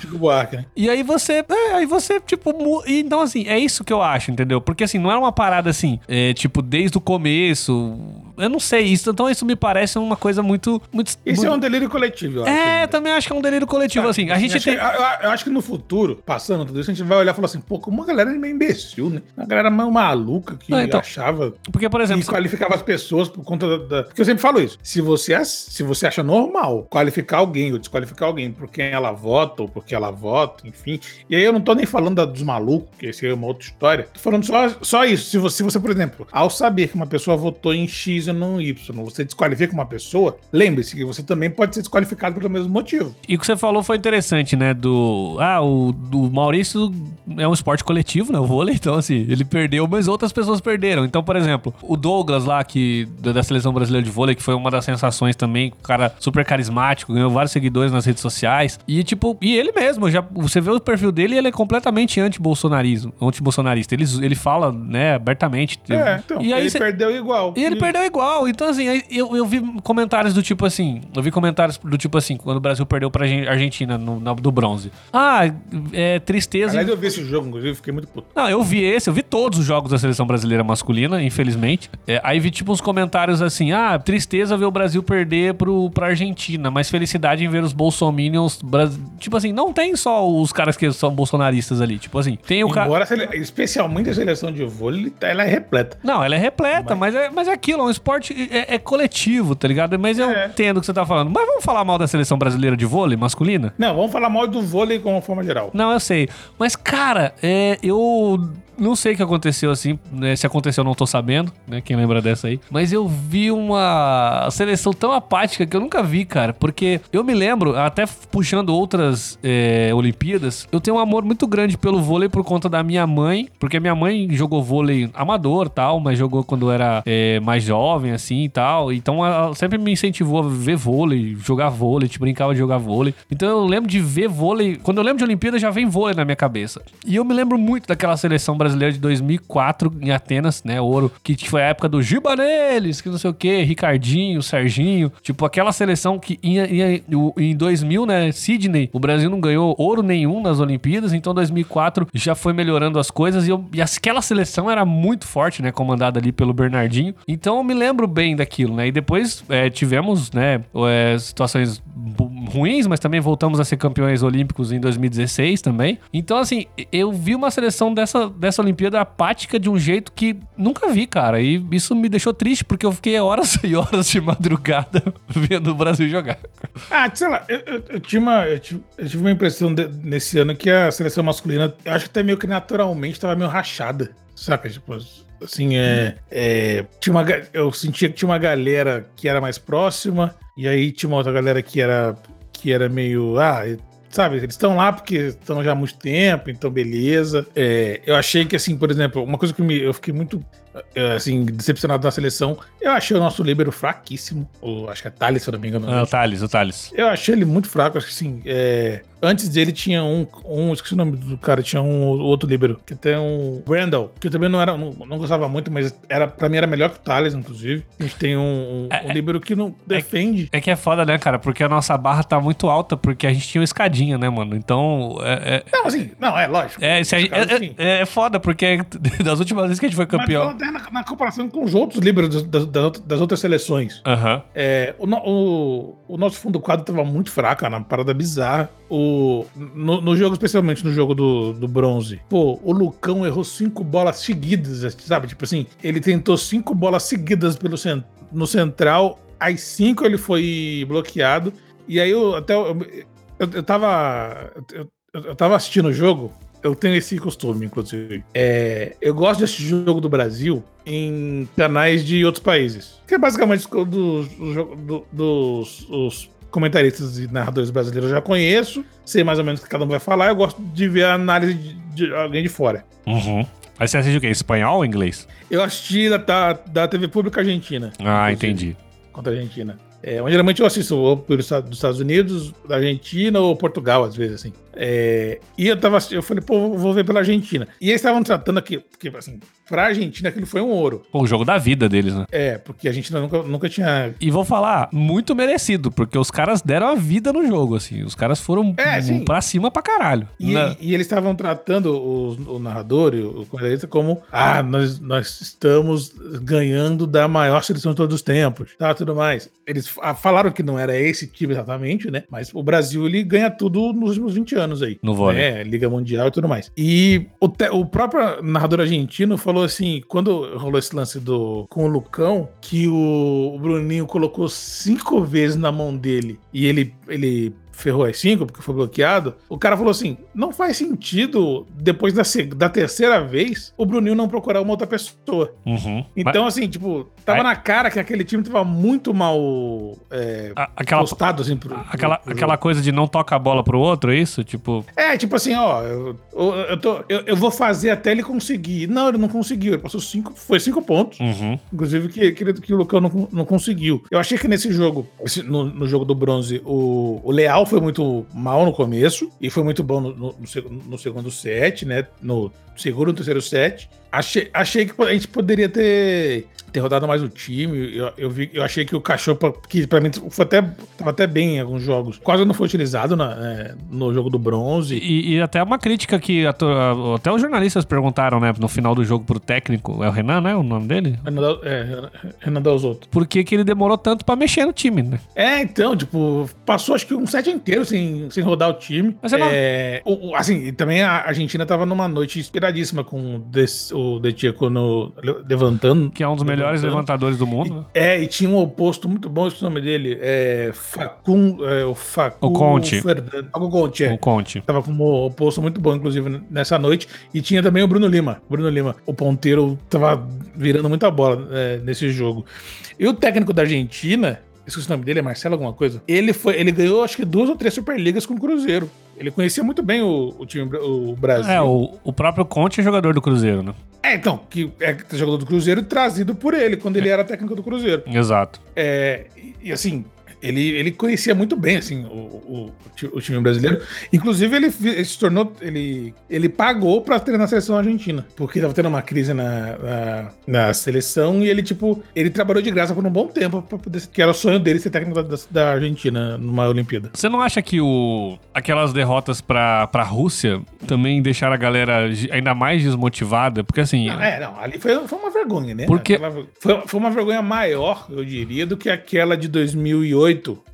Né? E aí você. É, aí você, tipo. Mu... Então, assim, é isso que eu acho, entendeu? Porque assim, não era uma parada assim, é, tipo, desde o começo eu não sei isso. Então isso me parece uma coisa muito. muito Isso muito... é um delírio coletivo, eu acho. É, ainda. também acho que é um delírio coletivo, assim. A gente acho tem. que- eu, eu- eu acho que no futuro, passando tudo isso, a gente vai olhar e falar assim, pô, como uma galera meio imbecil, né? Uma galera meio maluca que Não, então, achava Porque, por exemplo, e qualificava as pessoas por conta da, Porque eu sempre falo isso. Se você, se você acha normal qualificar alguém ou desqualificar alguém por quem ela vota ou porque ela vota, enfim. E aí eu não tô nem falando dos malucos, que esse é uma outra história. Tô falando só, só isso. Se você, se você, por exemplo, ao saber que uma pessoa votou em X e não Y, você desqualifica uma pessoa, lembre-se que você também pode ser desqualificado pelo mesmo motivo. E o que você falou foi interessante, né? Do. Ah, o do Maurício é um esporte coletivo, né? O vôlei. Então, assim, ele perdeu, mas outras pessoas perderam. Então, por exemplo, o Douglas lá, que, da seleção brasileira de vôlei, que foi uma das sensações também, um cara super carismático, ganhou vários seguidores nas redes sociais. E, tipo, e ele mesmo, já, você vê o perfil dele e ele é completamente anti-bolsonarismo, anti-bolsonarista. Ele, ele fala, né, abertamente. É, então, e aí ele cê- perdeu igual. e ele perdeu igual. Então, assim, eu, eu vi comentários do tipo assim. Eu vi comentários do tipo assim, quando o Brasil perdeu pra Argen- Argentina no, na- do bronze. Ah, é tristeza. Aliás, eu vi esse jogo, inclusive, fiquei muito puto. Não, eu vi esse, eu vi todos os jogos da seleção brasileira masculina, infelizmente. É, aí vi tipo uns comentários assim: ah, tristeza ver o Brasil perder pro, pra Argentina, mas felicidade em ver os bolsominions. Tipo assim, não tem só os caras que são bolsonaristas ali. Tipo assim, tem o cara. Especialmente a seleção de vôlei, ela é repleta. Não, ela é repleta, mas, é, mas é aquilo, é um esporte é, é coletivo, tá ligado? Mas eu É. entendo o que você tá falando. Mas vamos falar mal da seleção brasileira de vôlei masculina? Não, vamos falar mal do vôlei como forma geral. Não, eu sei. Mas, cara, é, eu não sei o que aconteceu assim. né? Se aconteceu, eu não tô sabendo, né? Quem lembra dessa aí. Mas eu vi uma seleção tão apática que eu nunca vi, cara. Porque eu me lembro, até puxando outras é, Olimpíadas, eu tenho um amor muito grande pelo vôlei por conta da minha mãe. Porque minha mãe jogou vôlei amador tal, mas jogou quando era é, mais jovem, assim e tal. Então ela sempre me incentivou a ver vôlei, jogar vôlei, brincava de jogar vôlei. Então eu lembro de ver vôlei. Quando eu lembro de Olimpíada, já vem vôlei na minha cabeça. E eu me lembro muito daquela seleção brasileira de 2004 em Atenas, né? Ouro, que foi a época do Gibaneles, que não sei o que, Ricardinho, Serginho. Tipo, aquela seleção que em, em, em 2000, né? Sydney, o Brasil não ganhou ouro nenhum nas Olimpíadas. Então 2004 já foi melhorando as coisas. E, eu, e aquela seleção era muito forte, né? Comandada ali pelo Bernardinho. Então eu me lembro bem daquilo, né? E depois é, tivemos, né? é, situações ruins, mas também voltamos a ser campeões olímpicos em 2016 também. Então, assim, eu vi uma seleção dessa, dessa Olimpíada apática de um jeito que nunca vi, cara. E isso me deixou triste, porque eu fiquei horas e horas de madrugada vendo o Brasil jogar. Ah, sei lá, eu, eu- eu tinha uma, eu, tive, eu tive uma impressão de- nesse ano que a seleção masculina, eu acho que até meio que naturalmente tava meio rachada, saca? Tipo, assim, é, é, tinha uma, eu sentia que tinha uma galera que era mais próxima, e aí tinha uma outra galera que era, que era meio, ah, sabe, eles estão lá porque estão já há muito tempo, então beleza. É, eu achei que, assim, por exemplo, uma coisa que me, eu fiquei muito, assim, decepcionado na seleção, eu achei o nosso líbero fraquíssimo, o, acho que é Thales, se eu não me engano. Ah, o Thales, o Thales. Eu achei ele muito fraco, acho que assim, é, antes dele tinha um, um, esqueci o nome do cara, tinha um outro líbero, que tem um Randall, que eu também não era, não, não gostava muito, mas era, pra mim era melhor que o Thales, inclusive. A gente tem um, um, É, um líbero que não defende. É que é foda, né, cara? Porque a nossa barra tá muito alta, porque a gente tinha uma escadinha, né, mano? Então, é... é... Não, assim, não, é lógico. É, se a Caso, é, é- é foda, porque das últimas vezes que a gente foi Mas campeão. Até na, na comparação com os outros líberos das, das, outras- seleções. Aham. É, o, o- o nosso fundo do quadro tava muito fraco, cara, uma parada bizarra. O, no, no jogo, especialmente no jogo do, do bronze, pô, o Lucão errou cinco bolas seguidas, sabe? Tipo assim, ele tentou cinco bolas seguidas pelo cen- no central, as cinco ele foi bloqueado. E aí eu até. Eu, eu, eu tava. Eu, eu tava assistindo o jogo. Eu tenho esse costume, inclusive. É, eu gosto de assistir jogo do Brasil em canais de outros países. Que é basicamente os, dos, do- dos os comentaristas e narradores brasileiros eu já conheço. Sei mais ou menos o que cada um vai falar. Eu gosto de ver a análise de, de alguém de fora. Uhum. Aí você assiste o quê? Espanhol ou inglês? Eu assisti da, da, da TV Pública Argentina. Ah, entendi. Contra a Argentina. É, geralmente eu assisto ou pelos Estados- dos Estados Unidos, da Argentina ou Portugal, às vezes, assim. É, e eu tava, eu falei, pô, vou ver pela Argentina. E eles estavam tratando aqui, porque assim, pra Argentina aquilo foi um ouro. Pô, o jogo da vida deles, né? É, porque a Argentina nunca, nunca tinha. E vou falar, muito merecido, porque os caras deram a vida no jogo, assim. Os caras foram É, sim. pra cima pra caralho. E, Na- e eles estavam tratando o, o narrador e o comentarista como: ah, nós, nós estamos ganhando da maior seleção de todos os tempos, tá, tudo mais. Eles fa- falaram que não era esse time exatamente, né? Mas o Brasil, ele ganha tudo nos últimos 20 anos aí. No vôlei. É, Liga Mundial e tudo mais. E o, te- o próprio narrador argentino falou assim, quando rolou esse lance do com o Lucão, que o, o Bruninho colocou cinco vezes na mão dele e ele, ele ferrou as cinco porque foi bloqueado. O cara falou assim: não faz sentido, depois da, da terceira vez, o Bruninho não procurar uma outra pessoa. Uhum. Então, assim, tipo, tava Aí- na cara que aquele time tava muito mal é, A- aquela, postado, assim, pro, pro- aquela, pro aquela coisa de não toca a bola pro outro, é isso? Tipo, É, tipo assim, ó, eu, eu, eu tô- eu- eu vou fazer até ele conseguir. Não, ele não conseguiu. Ele passou cinco, foi cinco pontos. uhum. Inclusive que, que, que o Lucão não, não conseguiu. Eu achei que nesse jogo, esse- no, no jogo do bronze, o, o Leal foi muito mal no começo e foi muito bom no, no- no seg- no segundo set, né? No segundo e terceiro set. Achei, achei que a gente poderia ter, ter rodado mais o time. Eu, eu, vi, eu achei que o Cachorro, que pra mim foi até, tava até bem em alguns jogos, quase não foi utilizado na- é, no jogo do bronze. E, e até uma crítica que a a- até os jornalistas perguntaram, né, no final do jogo pro técnico, é o Renan, né, o nome dele? Renan é, Renan Dalzotto. Por que, que ele demorou tanto pra mexer no time, né? É, então, tipo, passou acho que um set inteiro sem, sem rodar o time. Mas você não- É, o- o- assim, e também a Argentina tava numa noite inspiradíssima com o o De Tcheco no, le- levantando. Que é um dos melhores levantadores do mundo. né? É, e tinha um oposto muito bom, esse nome dele. É Facun, é, o Facun O Conte. Fernando. O Conte, é. O Conte. Tava com um oposto muito bom, inclusive, nessa noite. E tinha também o Bruno Lima. O Bruno Lima, o ponteiro, tava virando muita bola é, nesse jogo. E o técnico da Argentina, esqueci o nome dele, é Marcelo alguma coisa. Ele foi, ele ganhou acho que duas ou três Superligas com o Cruzeiro. Ele conhecia muito bem o, o time, o Brasil. É, o, o próprio Conte é jogador do Cruzeiro, né? É, então, que é jogador do Cruzeiro trazido por ele, quando ele era técnico do Cruzeiro. Exato. É, e, assim, ele, ele conhecia muito bem assim, o, o, o ti- o time brasileiro. Inclusive, ele, ele se tornou. Ele, ele pagou pra treinar a seleção argentina. Porque tava tendo uma crise na, na, na seleção e ele, tipo, ele trabalhou de graça por um bom tempo pra poder. Que era o sonho dele ser técnico da, da Argentina numa Olimpíada. Você não acha que o, aquelas derrotas pra, pra Rússia também deixaram a galera ainda mais desmotivada? Porque assim. Não, é, não, ali foi, foi uma vergonha, né? Porque- Aquela- foi, foi uma vergonha maior, eu diria, do que aquela de 2008,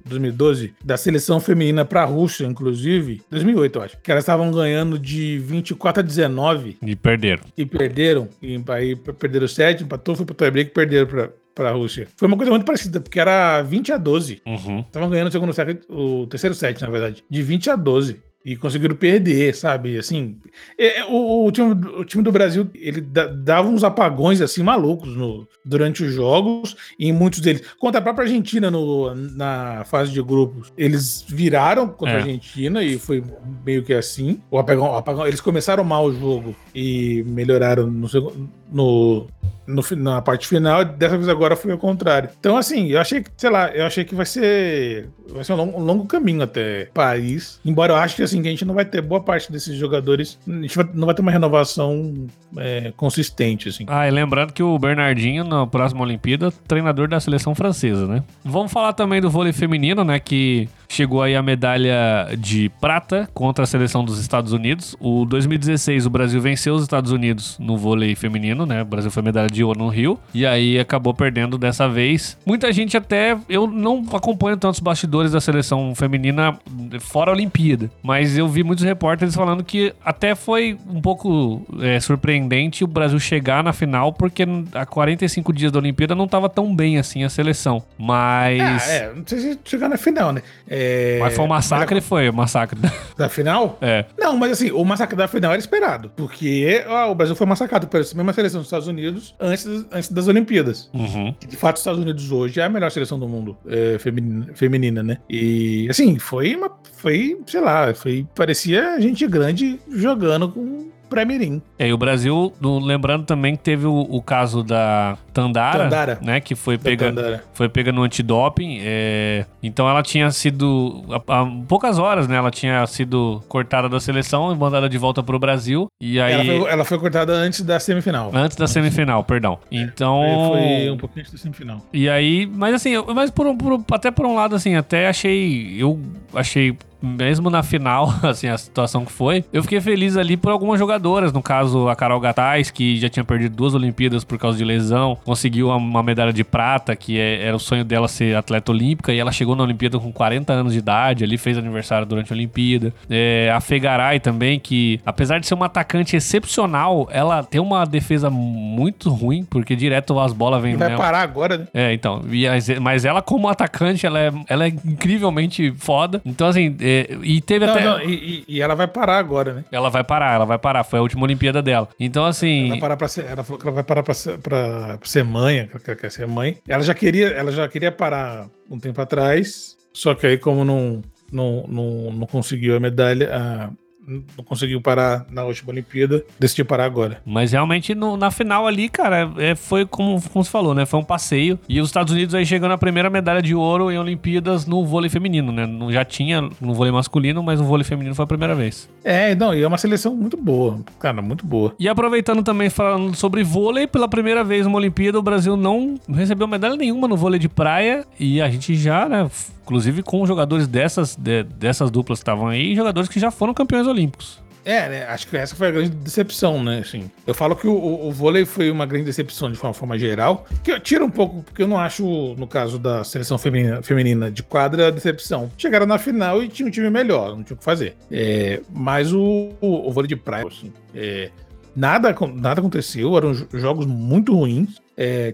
2012, da seleção feminina pra Rússia, inclusive. 2008, eu acho. Que elas estavam ganhando de 24 a 19 E perderam. e perderam. E aí perderam 7, empatou, foi pro tie-break e perderam pra, pra Rússia. Foi uma coisa muito parecida, porque era 20 a 12. Uhum. Estavam ganhando o segundo set, o terceiro set, na verdade, de 20 a 12. E conseguiram perder, sabe? Assim, é, é, o, o time, o time do Brasil, ele da- dava uns apagões, assim, malucos no, durante os jogos, e em muitos deles. Contra a própria Argentina no, na fase de grupos, eles viraram contra É. a Argentina e foi meio que assim. O apagão, o apagão- eles começaram mal o jogo e melhoraram no, segundo- no, no, na parte final, dessa vez agora foi ao contrário. Então, assim, eu achei que, sei lá, eu achei que vai ser. Vai ser um longo, um longo caminho até Paris. Embora eu ache que assim, que a gente não vai ter boa parte desses jogadores. A gente vai- não vai ter uma renovação é, consistente, assim. Ah, e lembrando que o Bernardinho, na próxima Olimpíada, treinador da seleção francesa, né? Vamos falar também do vôlei feminino, né? Que chegou aí a medalha de prata contra a seleção dos Estados Unidos. O 2016, o Brasil venceu os Estados Unidos no vôlei feminino, né? O Brasil foi medalha de ouro no Rio. E aí acabou perdendo dessa vez. Muita gente até. Eu não acompanho tantos bastidores da seleção feminina fora a Olimpíada. Mas eu vi muitos repórteres falando que até foi um pouco é, surpreendente o Brasil chegar na final, porque há 45 dias da Olimpíada não tava tão bem assim a seleção. Mas. Ah, é, não sei se chegar na final, né? É, Mas foi um massacre, foi um massacre. Da final? É. Não, mas assim, o massacre da final era esperado. Porque ó, o Brasil foi massacrado pela mesma seleção dos Estados Unidos antes, antes das Olimpíadas. Uhum. De fato, os Estados Unidos hoje é a melhor seleção do mundo é, feminina, feminina, né? E assim, foi uma. Foi, sei lá, foi. Parecia gente grande jogando com pré-mirim. É, e o Brasil, no- lembrando também que teve o, o caso da Tandara, Tandara. né? Que foi pega, Tandara. foi pega no antidoping. é, então ela tinha sido. Há, há poucas horas, né? Ela tinha sido cortada da seleção e mandada de volta pro Brasil. E aí. Ela foi, ela foi cortada antes da semifinal. Antes da semifinal, perdão. Então. Foi um pouquinho antes da semifinal. E aí, mas assim, mas por, um- por até por um lado, assim, até achei. Eu achei. Mesmo na final, assim, a situação que foi, eu fiquei feliz ali por algumas jogadoras. No caso, a Carol Gataz, que já tinha perdido duas Olimpíadas por causa de lesão, conseguiu uma, medalha de prata, que é- era o sonho dela ser atleta olímpica, e ela chegou na Olimpíada com 40 anos de idade, ali fez aniversário durante a Olimpíada. É, a Fegaray também, que apesar de ser uma atacante excepcional, ela tem uma defesa muito ruim, porque direto as bolas vêm Vai nela. parar agora, né? É, então. e as- mas ela, como atacante, ela é, ela é incrivelmente foda. Então, assim, é, e teve Não, até. não, e, e- ela vai parar agora, né? Ela vai parar, ela vai parar. Foi a última Olimpíada dela. Então, assim. Ela, parar pra ser, ela falou que ela vai parar pra ser, pra, ser mãe, que ela quer ser mãe. Ela já queria, ela já queria parar um tempo atrás, só que aí como não, não, não, não conseguiu a medalha, a- não conseguiu parar na última Olimpíada, decidiu parar agora. Mas realmente no- na final ali, cara, é, foi como, como você falou, né? Foi um passeio. E os Estados Unidos aí chegando a primeira medalha de ouro em Olimpíadas no vôlei feminino, né? Não, já tinha no vôlei masculino, mas no vôlei feminino foi a primeira vez. É, não, e é uma seleção muito boa, cara, muito boa. E aproveitando também falando sobre vôlei, pela primeira vez numa Olimpíada, o Brasil não recebeu medalha nenhuma no vôlei de praia. E a gente já, né? Inclusive com jogadores dessas, de- dessas duplas que estavam aí, jogadores que já foram campeões olímpicos. É, né? Acho que essa foi a grande decepção, né? Assim, eu falo que o, o- vôlei foi uma grande decepção de uma forma geral. Que tira um pouco, porque eu não acho, no caso da seleção feminina, feminina de quadra, decepção. Chegaram na final e tinha um time melhor, não tinha o que fazer. É, mas o, o, o vôlei de praia, assim, é, nada, nada aconteceu, eram jo- jogos muito ruins. É,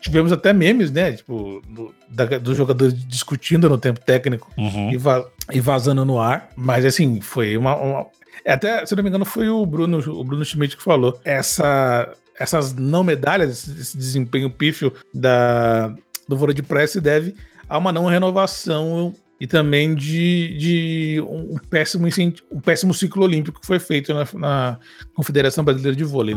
tivemos, até memes, né? Tipo, do- da- dos jogadores discutindo no tempo técnico Uhum. e, va- e vazando no ar. Mas assim, foi uma. uma- é Até, se não me engano, foi o Bruno, o Bruno Schmidt que falou. Essa, essas não medalhas, esse desempenho pífio da, do vôlei de praia se deve a uma não renovação e também de, de um, péssimo, um péssimo ciclo olímpico que foi feito na, na Confederação Brasileira de Vôlei.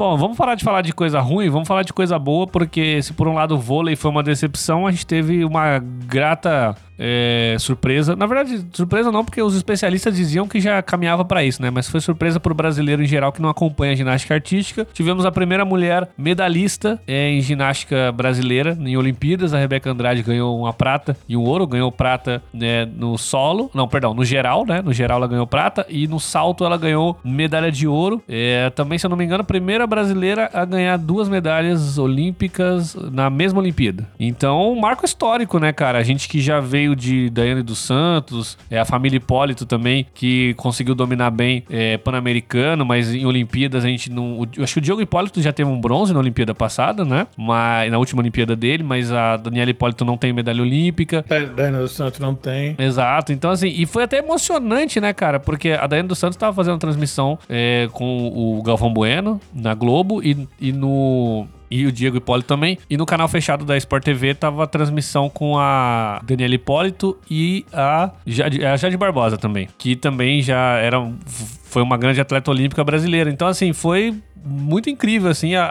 Bom, vamos parar de falar de coisa ruim, vamos falar de coisa boa, porque se por um lado o vôlei foi uma decepção, a gente teve uma grata é, surpresa. Na verdade, surpresa não, porque os especialistas diziam que já caminhava pra isso, né? Mas foi surpresa pro brasileiro em geral que não acompanha a ginástica artística. Tivemos a primeira mulher medalhista é, em ginástica brasileira em Olimpíadas. A Rebeca Andrade ganhou uma prata e um ouro, ganhou prata né, no solo, não, perdão, no geral, né? No geral ela ganhou prata e no salto ela ganhou medalha de ouro. É, também, se eu não me engano, a primeira brasileira a ganhar duas medalhas olímpicas na mesma Olimpíada. Então, marco histórico, né, cara? A gente que já veio de Daiane dos Santos, é a família Hipólito também, que conseguiu dominar bem é, Pan-Americano, mas em Olimpíadas a gente não. Eu acho que o Diogo Hipólito já teve um bronze na Olimpíada passada, né? Mas, na última Olimpíada dele, mas a Daniela Hipólito não tem medalha olímpica. Da- Daiane dos Santos não tem. Exato, então assim, e foi até emocionante, né, cara? Porque a Daiane dos Santos tava fazendo transmissão é, com o Galvão Bueno na Globo e, e no. E o Diego Hipólito também. E no canal fechado da Sport TV tava a transmissão com a Daniela Hipólito e a Jade, a Jade Barbosa também. Que também já era. Foi uma grande atleta olímpica brasileira. Então, assim, foi muito incrível, assim, a,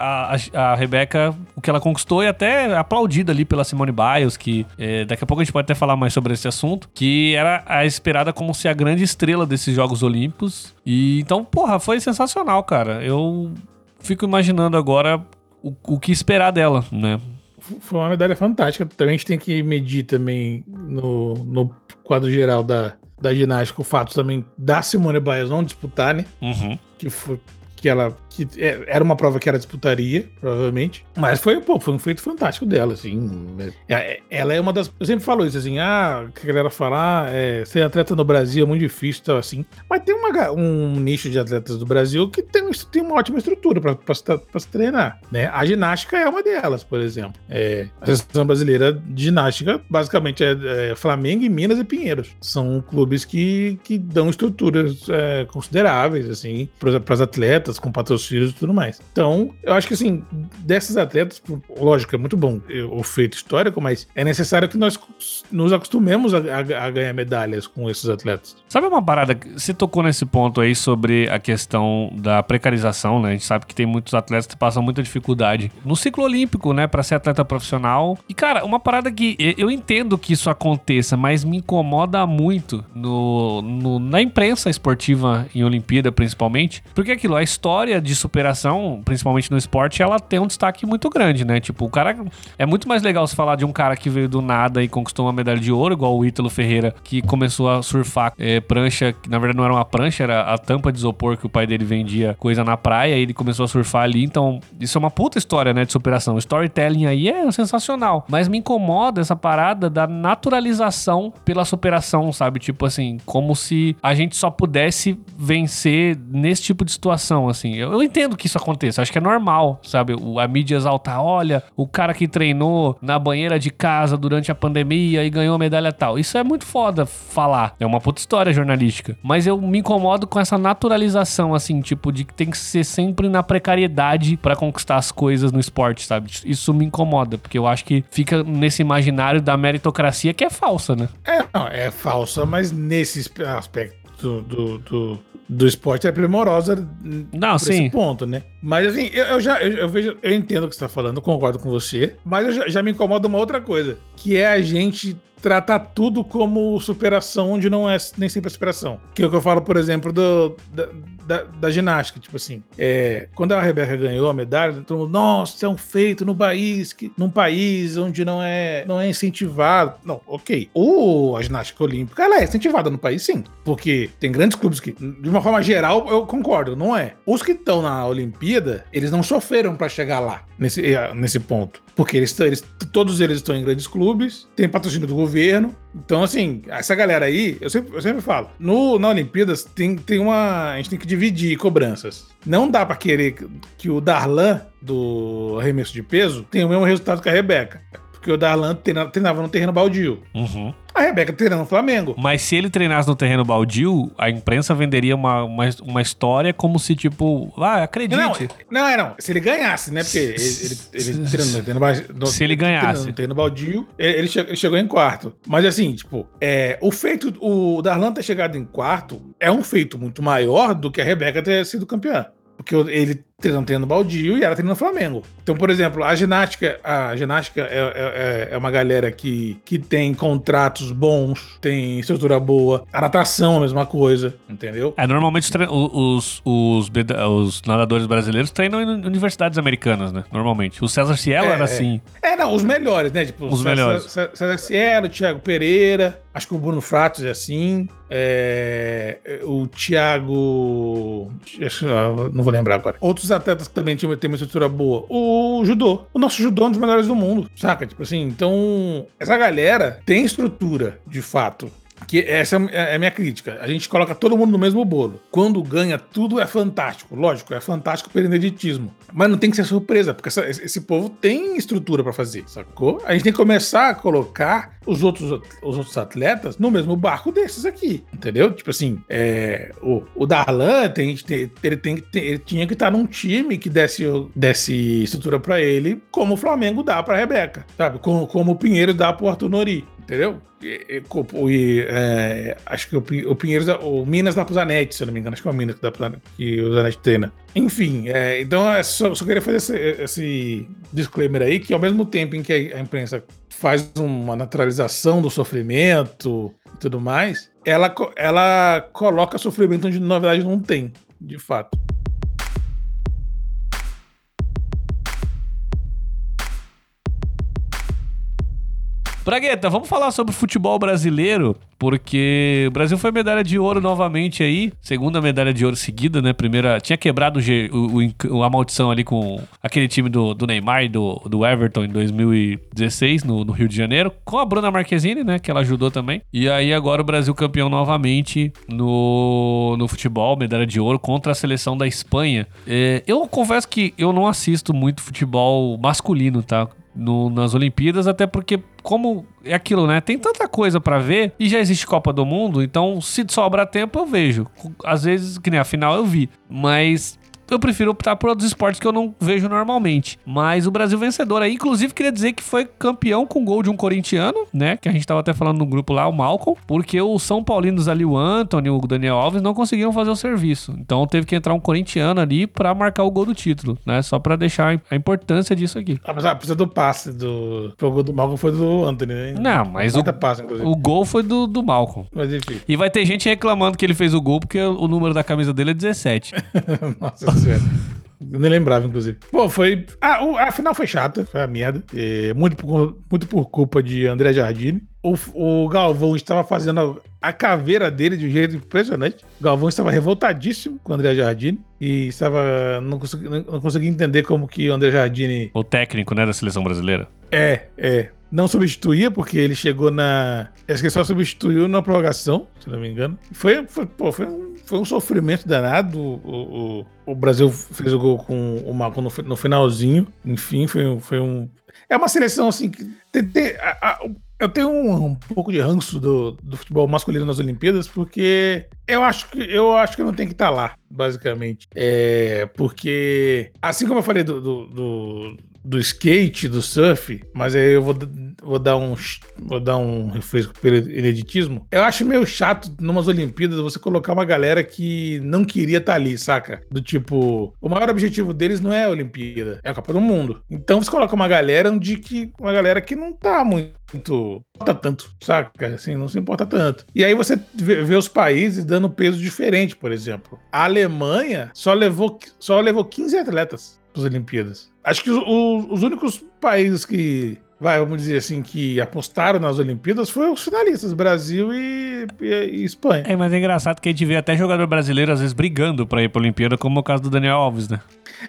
a, a Rebeca, o que ela conquistou e até aplaudida ali pela Simone Biles, que é, daqui a pouco a gente pode até falar mais sobre esse assunto, que era a esperada como ser a grande estrela desses Jogos Olímpicos. E então, porra, foi sensacional, cara. Eu fico imaginando agora o, o que esperar dela, né? Foi uma medalha fantástica. Também a gente tem que medir também no, no quadro geral da, da ginástica o fato também da Simone Biles não disputar, né? Uhum. Que foi que ela que é, era uma prova que ela disputaria, provavelmente. Mas foi, pô, foi um feito fantástico dela, assim. É- Ela é uma das. Eu sempre falo isso, assim, ah, que a galera fala, ah, é, ser atleta no Brasil é muito difícil, tal, assim. Mas tem uma, um nicho de atletas do Brasil que tem, tem uma ótima estrutura pra, se treinar, né? A ginástica é uma delas, por exemplo. É, a seleção brasileira de ginástica, basicamente, é, é Flamengo, e Minas e Pinheiros. São clubes que, que dão estruturas é, consideráveis, assim, para as atletas com e tudo mais. Então, eu acho que assim, desses atletas, lógico, é muito bom o feito histórico, mas é necessário que nós nos acostumemos a, a, a ganhar medalhas com esses atletas. Sabe uma parada, você tocou nesse ponto aí sobre a questão da precarização, né? A gente sabe que tem muitos atletas que passam muita dificuldade no ciclo olímpico, né, para ser atleta profissional. E cara, uma parada que eu entendo que isso aconteça, mas me incomoda muito no, no na imprensa esportiva em Olimpíada, principalmente, porque aquilo, a história de superação, principalmente no esporte, ela tem um destaque muito grande, né? Tipo, o cara é muito mais legal se falar de um cara que veio do nada e conquistou uma medalha de ouro, igual o Ítalo Ferreira, que começou a surfar é, prancha, que na verdade não era uma prancha, era a tampa de isopor que o pai dele vendia coisa na praia, e ele começou a surfar ali. Então, isso é uma puta história, né, de superação. O storytelling aí é sensacional, mas me incomoda essa parada da naturalização pela superação, sabe? Tipo assim, como se a gente só pudesse vencer nesse tipo de situação, assim. Eu, eu entendo que isso aconteça, acho que é normal, sabe? O, a mídia exalta, olha, o cara que treinou na banheira de casa durante a pandemia e ganhou a medalha tal. Isso é muito foda falar. É uma puta história jornalística. Mas eu me incomodo com essa naturalização, assim, tipo, de que tem que ser sempre na precariedade para conquistar as coisas no esporte, sabe? Isso me incomoda, porque eu acho que fica nesse imaginário da meritocracia que é falsa, né? É, não, é falsa, mas nesse aspecto do, do, do, do esporte é primorosa não, sim. ponto, né? Mas assim, eu, eu já eu, eu, vejo, eu entendo o que você está falando, concordo com você, mas já, já, me incomoda uma outra coisa, que é a gente tratar tudo como superação, onde não é nem sempre a superação. Que é o que eu falo, por exemplo, do, da, da, da ginástica. Tipo assim, é, quando a Rebeca ganhou a medalha, todo mundo, nossa, é um feito no país, que, num país onde não é, não é incentivado. Não, ok. O, a ginástica olímpica, ela é incentivada no país, sim. Porque tem grandes clubes que, de uma forma geral, eu concordo, não é. Os que estão na Olimpíada, eles não sofreram para chegar lá, nesse, nesse ponto. Porque eles, eles, todos eles estão em grandes clubes, tem patrocínio do governo. Então, assim, essa galera aí, eu sempre, eu sempre falo, no, na Olimpíadas tem, tem uma. A gente tem que dividir cobranças. Não dá para querer que o Darlan, do arremesso de peso, tenha o mesmo resultado que a Rebeca. Porque o Darlan treinava no terreno baldio. Uhum a Rebeca treinando no Flamengo. Mas se ele treinasse no terreno baldio, a imprensa venderia uma, uma, uma história como se, tipo, ah, acredite. Não, não, é não. Se ele ganhasse, né? Porque ele, ele, ele treinou no terreno baldio. Se ele ganhasse. No terreno baldio, ele, chegou, ele chegou em quarto. Mas assim, tipo, é, o feito, o Darlan ter chegado em quarto é um feito muito maior do que a Rebeca ter sido campeã. Porque ele não tendo baldio e ela no Flamengo. Então, por exemplo, a ginástica, a ginástica é, é, é, é, uma galera que, que tem contratos bons, tem estrutura boa. A natação é a mesma coisa, entendeu? É, normalmente os, os, os nadadores brasileiros treinam em universidades americanas, né? Normalmente. O César Cielo é, era assim. É, não, os melhores, né? Tipo, os César, melhores. César Cielo, Thiago Pereira, acho que o Bruno Fratos é assim. É, o Thiago. Não vou lembrar agora. Outros atletas que também têm uma estrutura boa. O judô. O nosso judô é um dos melhores do mundo, saca? Tipo assim, então. Essa galera tem estrutura, de fato. Que essa é, é a minha crítica. A gente coloca todo mundo no mesmo bolo. Quando ganha, tudo é fantástico. Lógico, é fantástico pelo ineditismo. Mas não tem que ser surpresa, porque essa, esse povo tem estrutura para fazer, sacou? A gente tem que começar a colocar os outros, os outros atletas no mesmo barco desses aqui, entendeu? Tipo assim, é, o, o Darlan tem, ele, tem, ele tinha que estar num time que desse, desse estrutura para ele, como o Flamengo dá pra Rebeca, sabe? Como, como o Pinheiro dá pro Arthur Nori entendeu? E, e, é, acho que o, o Pinheiros, o Minas dá pro Zanetti, se eu não me engano, acho que é o Minas que, dá pro, que o Zanetti treina. Enfim, é, então é só, só, queria fazer esse, esse, disclaimer aí, que ao mesmo tempo em que a, imprensa faz uma naturalização do sofrimento e tudo mais, ela, ela coloca sofrimento onde na verdade não tem, de fato. Bragueta, vamos falar sobre o futebol brasileiro, porque o Brasil foi medalha de ouro novamente aí, segunda medalha de ouro seguida, né? Primeira, tinha quebrado o, o, a maldição ali com aquele time do, do Neymar e do, do Everton em 2016, no, no, Rio de Janeiro, com a Bruna Marquezine, né? Que ela ajudou também. E aí agora o Brasil campeão novamente no, no futebol, medalha de ouro contra a seleção da Espanha. É, eu confesso que eu não assisto muito futebol masculino, tá? No, nas Olimpíadas, até porque, como é aquilo, né? Tem tanta coisa para ver e já existe Copa do Mundo, então se sobrar tempo eu vejo. Às vezes, que nem a final eu vi, mas eu prefiro optar por outros esportes que eu não vejo normalmente. Mas o Brasil vencedor aí, inclusive, queria dizer que foi campeão com gol de um corintiano, né? Que a gente tava até falando no grupo lá, o Malcolm, porque o São Paulinos ali, o Anthony, o Daniel Alves, não conseguiam fazer o serviço. Então teve que entrar um corintiano ali para marcar o gol do título, né? Só para deixar a importância disso aqui. Ah, mas ah, precisa do passe do. O gol do Malcolm foi do Anthony, né? Não, mas o, passe, o gol foi do, do Malcolm. Mas enfim. E vai ter gente reclamando que ele fez o gol porque o número da camisa dele é 17. Nossa Eu nem lembrava, inclusive. Bom, foi. Ah, o, a final foi chata, foi a merda. É, muito, por, muito por culpa de André Jardine. O, o Galvão estava fazendo a, a, caveira dele de um jeito impressionante. O Galvão estava revoltadíssimo com o André Jardine e estava. Não conseguia, não conseguia entender como que o André Jardine. O técnico, né, da seleção brasileira. É, é não substituía, porque ele chegou na. Acho que ele só substituiu na prorrogação, se não me engano. Foi, foi, pô, foi, um, foi um sofrimento danado. O, o, o Brasil fez o gol com o Marco no, no finalzinho. Enfim, foi, foi um. É uma seleção assim que. Tem, tem, a, a, eu tenho um, um, pouco de ranço do, do futebol masculino nas Olimpíadas, porque eu acho que eu acho que não tem que estar lá, basicamente. É, porque, assim como eu falei do, do, do do skate, do surf, mas aí eu vou, vou dar um vou dar um refresco pelo hereditismo. Eu acho meio chato numas Olimpíadas você colocar uma galera que não queria estar tá ali, saca? Do tipo, o maior objetivo deles não é a Olimpíada, é a Copa do Mundo. Então você coloca uma galera onde que uma galera que não tá muito importa tanto, saca? Assim, não se importa tanto. E aí você vê, vê, os países dando peso diferente, por exemplo. A Alemanha só levou, só levou 15 atletas as Olimpíadas. Acho que os, os únicos países que vai, vamos dizer assim, que apostaram nas Olimpíadas foi os finalistas, Brasil e, e, e, Espanha. É, mas é engraçado que a gente vê até jogador brasileiro às vezes brigando para ir para a Olimpíada, como o caso do Daniel Alves, né?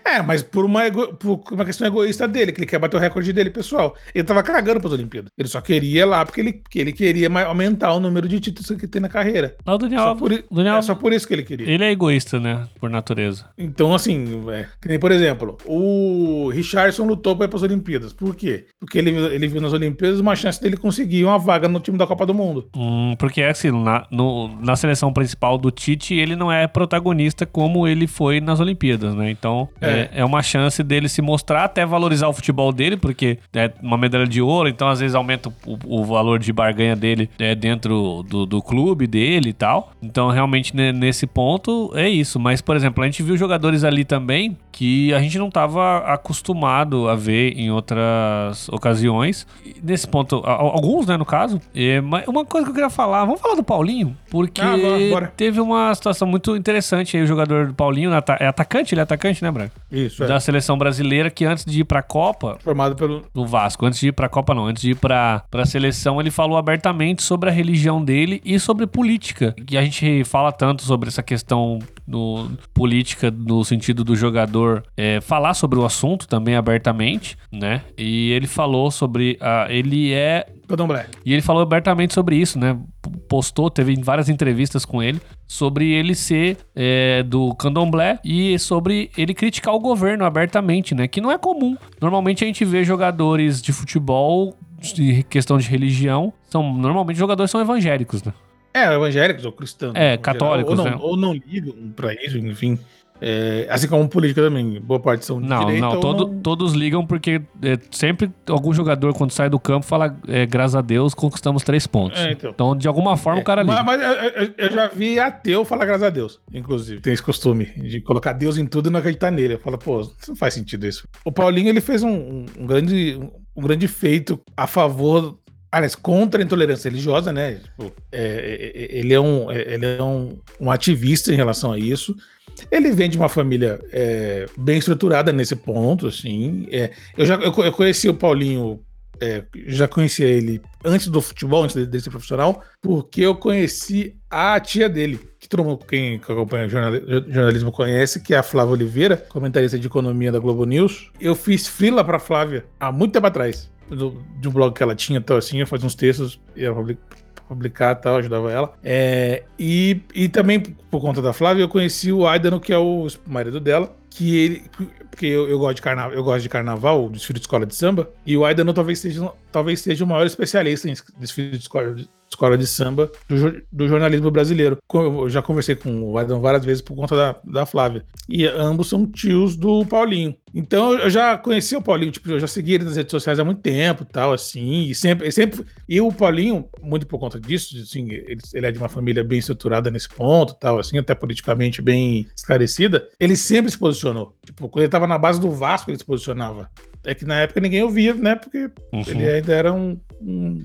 É, mas por uma, ego, por uma questão egoísta dele, que ele quer bater o recorde dele, pessoal. Ele tava cagando para as Olimpíadas. Ele só queria lá porque ele, porque ele queria aumentar o número de títulos que tem na carreira. Não, o Daniel, só por, Daniel é só por isso que ele queria. Ele é egoísta, né? Por natureza. Então, assim, é, por exemplo, o Richardson lutou para ir para as Olimpíadas. Por quê? Porque ele, ele viu nas Olimpíadas uma chance dele conseguir uma vaga no time da Copa do Mundo. Hum, porque assim, na, no, na seleção principal do Tite, ele não é protagonista como ele foi nas Olimpíadas, né? Então é, é, é uma chance dele se mostrar, até valorizar o futebol dele, porque é uma medalha de ouro, então às vezes aumenta o, o valor de barganha dele é, dentro do, do clube dele e tal. Então realmente nesse ponto é isso. Mas, por exemplo, a gente viu jogadores ali também que a gente não estava acostumado a ver em outras ocasiões nesse ponto, alguns, né, no caso. E, mas uma coisa que eu queria falar, vamos falar do Paulinho, porque ah, bora. teve uma situação muito interessante aí, o jogador do Paulinho, é atacante, ele é atacante, né, Branco? Isso, é. Da seleção brasileira, que antes de ir pra Copa... Formado pelo... Do Vasco, antes de ir pra Copa não, antes de ir pra, pra seleção, ele falou abertamente sobre a religião dele e sobre política. E a gente fala tanto sobre essa questão no, política no sentido do jogador é, falar sobre o assunto também abertamente, né? E ele falou sobre a, ele é Candomblé. E ele falou abertamente sobre isso, né? Postou, teve várias entrevistas com ele sobre ele ser é, do candomblé e sobre ele criticar o governo abertamente, né? Que não é comum. Normalmente a gente vê jogadores de futebol, de questão de religião, são normalmente jogadores são evangélicos, né? É, evangélicos ou cristãos. É, católicos, ou, não, né? ou não ligam pra isso, enfim. É, assim como política também, boa parte são não, direita não, todo, não... todos ligam porque é, sempre algum jogador quando sai do campo fala é, graças a Deus conquistamos três pontos. É, então. então. de alguma forma o cara liga. Mas, mas eu, eu, já vi ateu falar graças a Deus, inclusive. Tem esse costume de colocar Deus em tudo e não acreditar nele. Fala, pô, não faz sentido isso. O Paulinho ele fez um, um, um grande, um grande feito a favor Aliás, contra a intolerância religiosa, né? Tipo, é, é, é, ele é, um, é, ele é um, um, ativista em relação a isso. Ele vem de uma família é, bem estruturada nesse ponto, assim. É, eu já eu, eu, conheci o Paulinho, já conhecia ele antes do futebol, antes de, profissional, porque eu conheci a tia dele, que todo mundo, quem acompanha jornalismo conhece, que é a Flávia Oliveira, comentarista de economia da Globo News. Eu fiz frila para Flávia há muito tempo atrás do, de um blog que ela tinha, tal assim, eu fazia uns textos, ia publicar tal, ajudava ela. É, e, e também, por conta da Flávia, eu conheci o Aidano, que é o marido dela, que ele. Porque eu, eu, gosto de carnaval, eu gosto de carnaval, desfile de escola de samba, e o Aidano talvez seja, talvez seja o maior especialista em desfile de escola, escola de samba do, do, jornalismo brasileiro. Eu já conversei com o Adão várias vezes por conta da, da Flávia. E ambos são tios do Paulinho. Então eu já conheci o Paulinho, tipo, eu já segui ele nas redes sociais há muito tempo, tal, assim, e sempre, sempre. E o Paulinho, muito por conta disso, assim, ele, ele é de uma família bem estruturada nesse ponto, tal, assim, até politicamente bem esclarecida. Ele sempre se posicionou. Tipo, quando ele tava na base do Vasco, ele se posicionava. É que na época ninguém ouvia, né? Porque uhum. ele ainda era um, um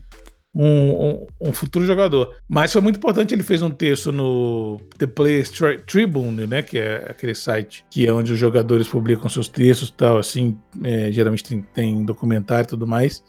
um, um, futuro jogador. Mas foi muito importante, ele fez um texto no The Players Tri Tribune, né, que é aquele site que é onde os jogadores publicam seus textos e tal, assim, é, geralmente tem, tem, documentário e tudo mais.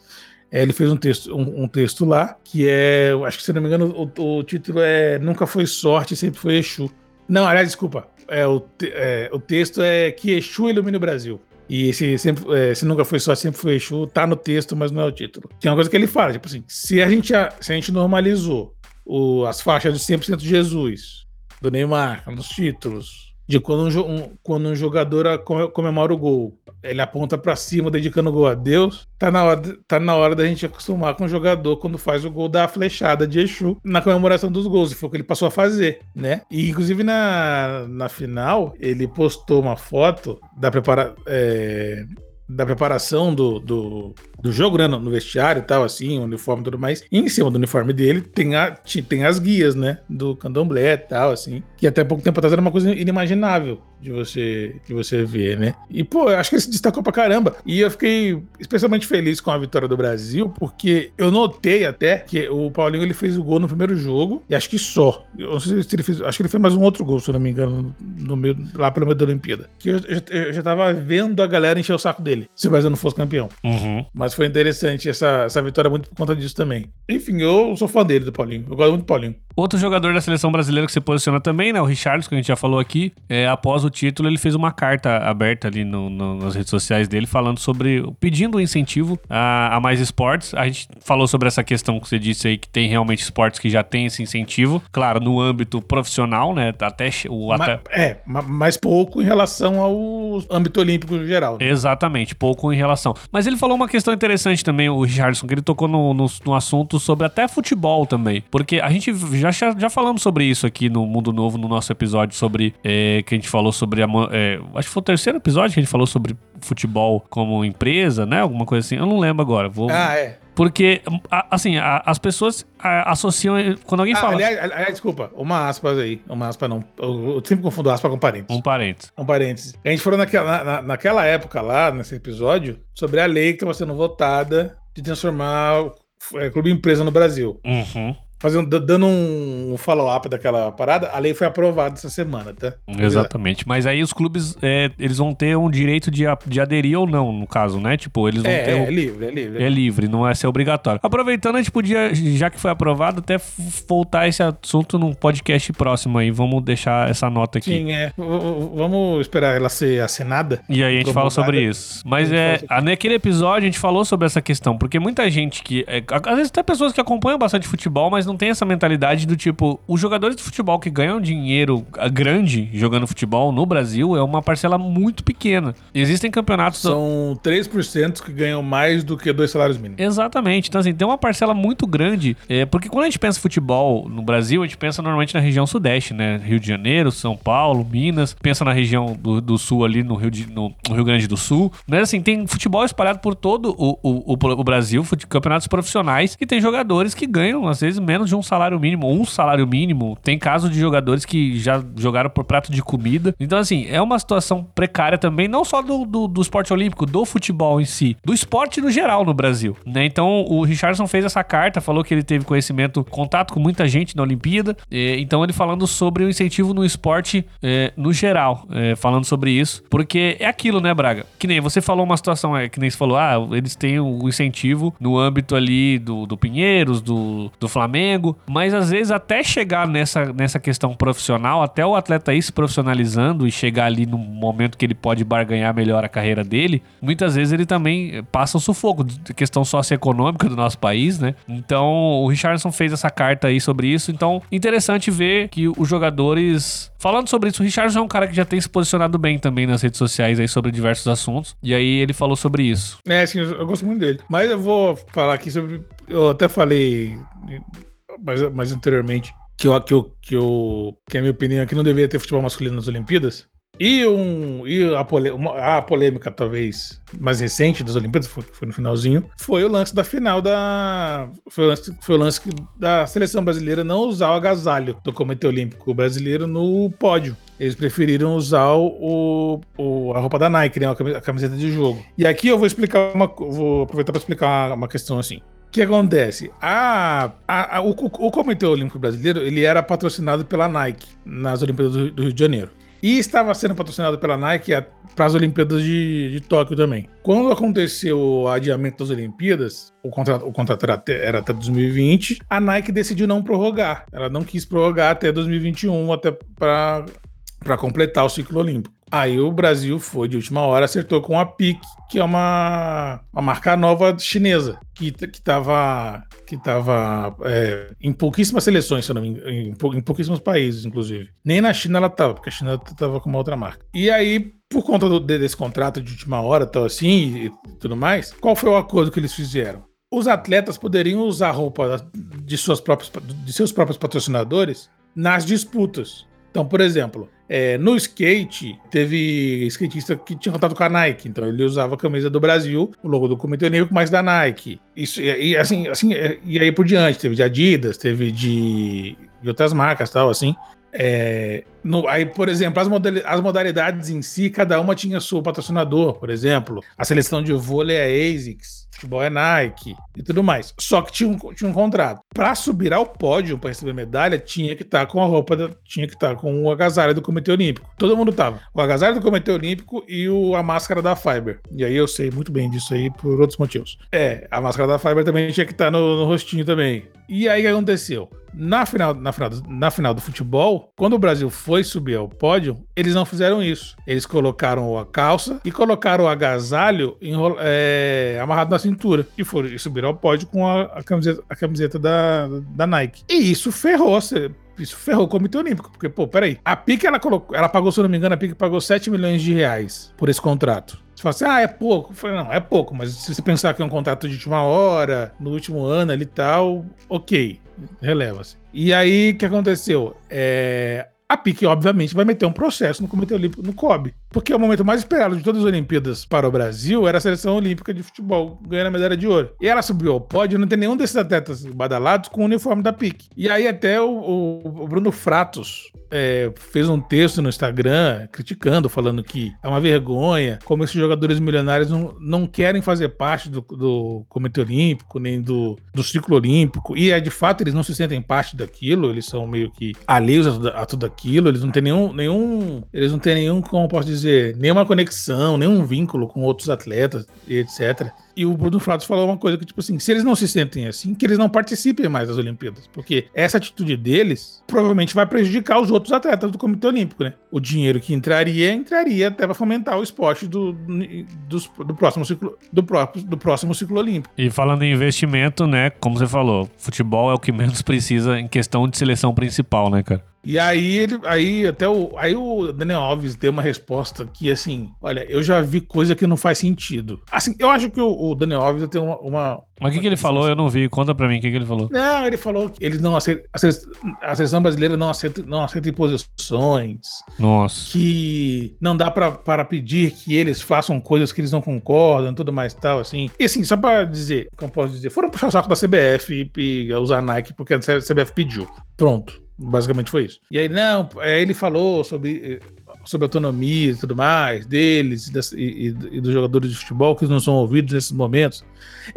É, ele fez um texto, um, um, texto lá, que é, acho que se não me engano, o, o, título é Nunca Foi Sorte, Sempre Foi Exu. Não, aliás, desculpa, é, o, é, o texto é Que Exu Ilumine o Brasil. E esse, sempre, é, se nunca foi só, sempre foi Exu, tá no texto, mas não é o título. Tem uma coisa que ele fala, tipo assim, se a gente, se a gente normalizou o, as faixas de 100% de Jesus, do Neymar, nos títulos, de quando um, um, quando um jogador comemora o gol, ele aponta para cima dedicando o gol a Deus, tá na, hora, tá na hora da gente acostumar com o jogador quando faz o gol da flechada de Exu na comemoração dos gols, foi o que ele passou a fazer, né? E inclusive na, na final, ele postou uma foto da prepara, é, da preparação do, do, do jogo, né? No vestiário e tal, assim, uniforme e tudo mais. E em cima do uniforme dele tem, a, tem as guias, né? Do candomblé e tal, assim. Que até pouco tempo atrás era uma coisa inimaginável de você, de você ver, né? E, pô, acho que ele se destacou pra caramba. E eu fiquei especialmente feliz com a vitória do Brasil, porque eu notei até que o Paulinho ele fez o gol no primeiro jogo, e acho que só. Eu não sei se ele fez. Acho que ele fez mais um outro gol, se eu não me engano, no meio, lá pelo meio da Olimpíada. Que eu, eu, eu já tava vendo a galera encher o saco dele, se o Brasil não fosse campeão. Uhum. Mas foi interessante essa, essa vitória muito por conta disso também. Enfim, eu sou fã dele, do Paulinho. Eu gosto muito do Paulinho. Outro jogador da seleção brasileira que se posiciona também, né? O Richarlison, que a gente já falou aqui. É, após o título, ele fez uma carta aberta ali no, no, nas redes sociais dele, falando sobre. pedindo um incentivo a, a, mais esportes. A gente falou sobre essa questão que você disse aí, que tem realmente esportes que já tem esse incentivo. Claro, no âmbito profissional, né? Até o. Até... é, mas pouco em relação ao âmbito olímpico geral. Né? Exatamente, pouco em relação. Mas ele falou uma questão interessante também, o Richardson, que ele tocou no, no, no assunto sobre até futebol também. Porque a gente já já, falamos sobre isso aqui no Mundo Novo, no nosso episódio sobre. É, que a gente falou sobre a. É, acho que foi o terceiro episódio que a gente falou sobre futebol como empresa, né? Alguma coisa assim. Eu não lembro agora. Vou... Ah, é. Porque, assim, as pessoas associam. Quando alguém ah, fala. Aliás, aliás, desculpa, uma aspas aí. Uma aspa não. Eu, eu sempre confundo aspa com parênteses. Um parênteses. Um parênteses. A gente falou naquela, na, naquela época lá, nesse episódio, sobre a lei que estava sendo votada de transformar o é, clube empresa no Brasil. Uhum fazendo, dando um follow-up daquela parada, a lei foi aprovada essa semana, tá? Exatamente. Mas aí os clubes, é, eles vão ter um direito de, de aderir ou não, no caso, né? Tipo, eles vão é, ter. É, é livre, é livre. É livre, não é ser obrigatório. Aproveitando, a gente podia, já que foi aprovado, até voltar esse assunto num podcast próximo aí. Vamos deixar essa nota aqui. Sim, é. Vamos esperar ela ser assinada. E aí a gente fala sobre isso. Mas é, naquele episódio a gente falou sobre essa questão, porque muita gente que. É, às vezes tem pessoas que acompanham bastante futebol, mas não tem essa mentalidade do tipo, os jogadores de futebol que ganham dinheiro grande jogando futebol no Brasil é uma parcela muito pequena. Existem campeonatos. São 3% que ganham mais do que dois salários mínimos. Exatamente. Então, assim, tem uma parcela muito grande. É, porque quando a gente pensa futebol no Brasil, a gente pensa normalmente na região sudeste, né? Rio de Janeiro, São Paulo, Minas. Pensa na região do, do sul ali, no Rio, de, no, no Rio Grande do Sul. Mas assim, tem futebol espalhado por todo o, o, o, o Brasil, campeonatos profissionais, que tem jogadores que ganham, às vezes, menos de um salário mínimo, um salário mínimo. Tem caso de jogadores que já jogaram por prato de comida. Então, assim, é uma situação precária também, não só do, do, do esporte olímpico, do futebol em si, do esporte no geral no Brasil. Né? Então, o Richardson fez essa carta, falou que ele teve conhecimento, contato com muita gente na Olimpíada. então, ele falando sobre o incentivo no esporte é, no geral, é, falando sobre isso. Porque é aquilo, né, Braga? Que nem você falou uma situação, é, que nem você falou, ah, eles têm o incentivo no âmbito ali do, do Pinheiros, do, do Flamengo, mas às vezes até chegar nessa, nessa questão profissional, até o atleta ir se profissionalizando e chegar ali no momento que ele pode barganhar melhor a carreira dele, muitas vezes ele também passa o sufoco, questão socioeconômica do nosso país, né? Então o Richardson fez essa carta aí sobre isso, então interessante ver que os jogadores Falando sobre isso, o Richardson é um cara que já tem se posicionado bem também nas redes sociais aí sobre diversos assuntos. E aí ele falou sobre isso. É, sim, eu gosto muito dele. Mas eu vou falar aqui sobre. Eu até falei mais anteriormente, que, eu, que, eu, que, eu, que a minha opinião é que não deveria ter futebol masculino nas Olimpíadas. E, um, e a, pole, uma, a polêmica, talvez, mais recente das Olimpíadas, foi, foi, no finalzinho, foi o lance da final da. Foi o lance, foi o lance da seleção brasileira não usar o agasalho do Comitê Olímpico Brasileiro no pódio. Eles preferiram usar o, o, a roupa da Nike, né? A camiseta de jogo. E aqui eu vou explicar uma. Vou aproveitar para explicar uma questão assim. Que acontece? A, a, a o, o, Comitê Olímpico Brasileiro ele era patrocinado pela Nike nas Olimpíadas do, do Rio de Janeiro. E estava sendo patrocinado pela Nike para as Olimpíadas de, de, Tóquio também. Quando aconteceu o adiamento das Olimpíadas, o contrato, o contrato era, até, era até 2020, a Nike decidiu não prorrogar. Ela não quis prorrogar até 2021, até para completar o ciclo olímpico. Aí o Brasil foi de última hora, acertou com a PIC, que é uma, uma marca nova chinesa, que, que tava, que tava é, em pouquíssimas seleções, se não me engano, em, pouquíssimos países, inclusive. Nem na China ela tava, porque a China tava com uma outra marca. E aí, por conta do, desse contrato de última hora, tal assim, e, e tudo mais, qual foi o acordo que eles fizeram? Os atletas poderiam usar roupa de, suas próprias, de seus próprios patrocinadores nas disputas. Então, por exemplo, é, no skate, teve skatista que tinha contato com a Nike, então ele usava a camisa do Brasil, o logo do Comitê Olímpico, mas da Nike. Isso, e, assim, assim, é, e aí por diante, teve de Adidas, teve de, de outras marcas tal, assim. É, no, aí, por exemplo, as, as, modalidades em si, cada uma tinha seu patrocinador, por exemplo. A seleção de vôlei é ASICS, futebol é Nike e tudo mais. Só que tinha um, tinha um contrato. Para subir ao pódio, para receber medalha, tinha que estar tá com a roupa, da, tinha que estar tá com o agasalho do Comitê Olímpico. Todo mundo tava. O agasalho do Comitê Olímpico e o, a máscara da Fiber. E aí eu sei muito bem disso aí por outros motivos. É, a máscara da Fiber também tinha que estar tá no, no rostinho também. E aí o que aconteceu? Na final, na, final, na final do futebol, quando o Brasil foi subir ao pódio, eles não fizeram isso. Eles colocaram a calça e colocaram o agasalho é, amarrado na cintura. E foram e subiram ao pódio com a, a camiseta, a camiseta da, da Nike. E isso ferrou. Isso ferrou o Comitê Olímpico. Porque, pô, peraí. A PIC, ela, colocou, ela pagou, se eu não me engano, a PIC pagou 7 milhões de reais por esse contrato. Você fala assim, ah, é pouco. Eu falei, não, é pouco, mas se você pensar que é um contrato de última hora, no último ano ali e tal, ok, releva-se. E aí, o que aconteceu? É, a PIC, obviamente, vai meter um processo no Comitê Olímpico, no COB. Porque o momento mais esperado de todas as Olimpíadas para o Brasil era a seleção olímpica de futebol, ganhando a medalha de ouro. E ela subiu ao pódio, não tem nenhum desses atletas badalados com o uniforme da PIC. E aí até o, o, o Bruno Fratos é, fez um texto no Instagram criticando, falando que é uma vergonha, como esses jogadores milionários não, não querem fazer parte do, do Comitê Olímpico, nem do, do ciclo olímpico. E é de fato, eles não se sentem parte daquilo, eles são meio que alheios a, a tudo aquilo eles não têm nenhum, nenhum, eles não têm nenhum, como posso dizer, nenhuma conexão, nenhum vínculo com outros atletas etc. E o Bruno Fratos falou uma coisa que, tipo assim, se eles não se sentem assim, que eles não participem mais das Olimpíadas. Porque essa atitude deles provavelmente vai prejudicar os outros atletas do Comitê Olímpico, né? O dinheiro que entraria, entraria até para fomentar o esporte do, do, do, próximo ciclo, do, próprio, do próximo ciclo olímpico. E falando em investimento, né? Como você falou, futebol é o que menos precisa em questão de seleção principal, né, cara? E aí ele, aí até o, aí o Daniel Alves deu uma resposta que assim, olha, eu já vi coisa que não faz sentido. Assim, eu acho que o, o Daniel Alves tem uma, uma mas o que, que ele falou? Eu não vi. Conta pra mim o que, que ele falou. Não, ele falou que ele não aceita. A seleção brasileira não aceita, não aceita imposições. Nossa. Que não dá pra, para pedir que eles façam coisas que eles não concordam, tudo mais tal, assim. E assim, só pra dizer, como posso dizer, foram puxar o saco da CBF e, e usar Nike porque a CBF pediu. Pronto. Basicamente foi isso. E aí, não, aí ele falou sobre, sobre autonomia e tudo mais deles e, e, e, dos jogadores de futebol que não são ouvidos nesses momentos.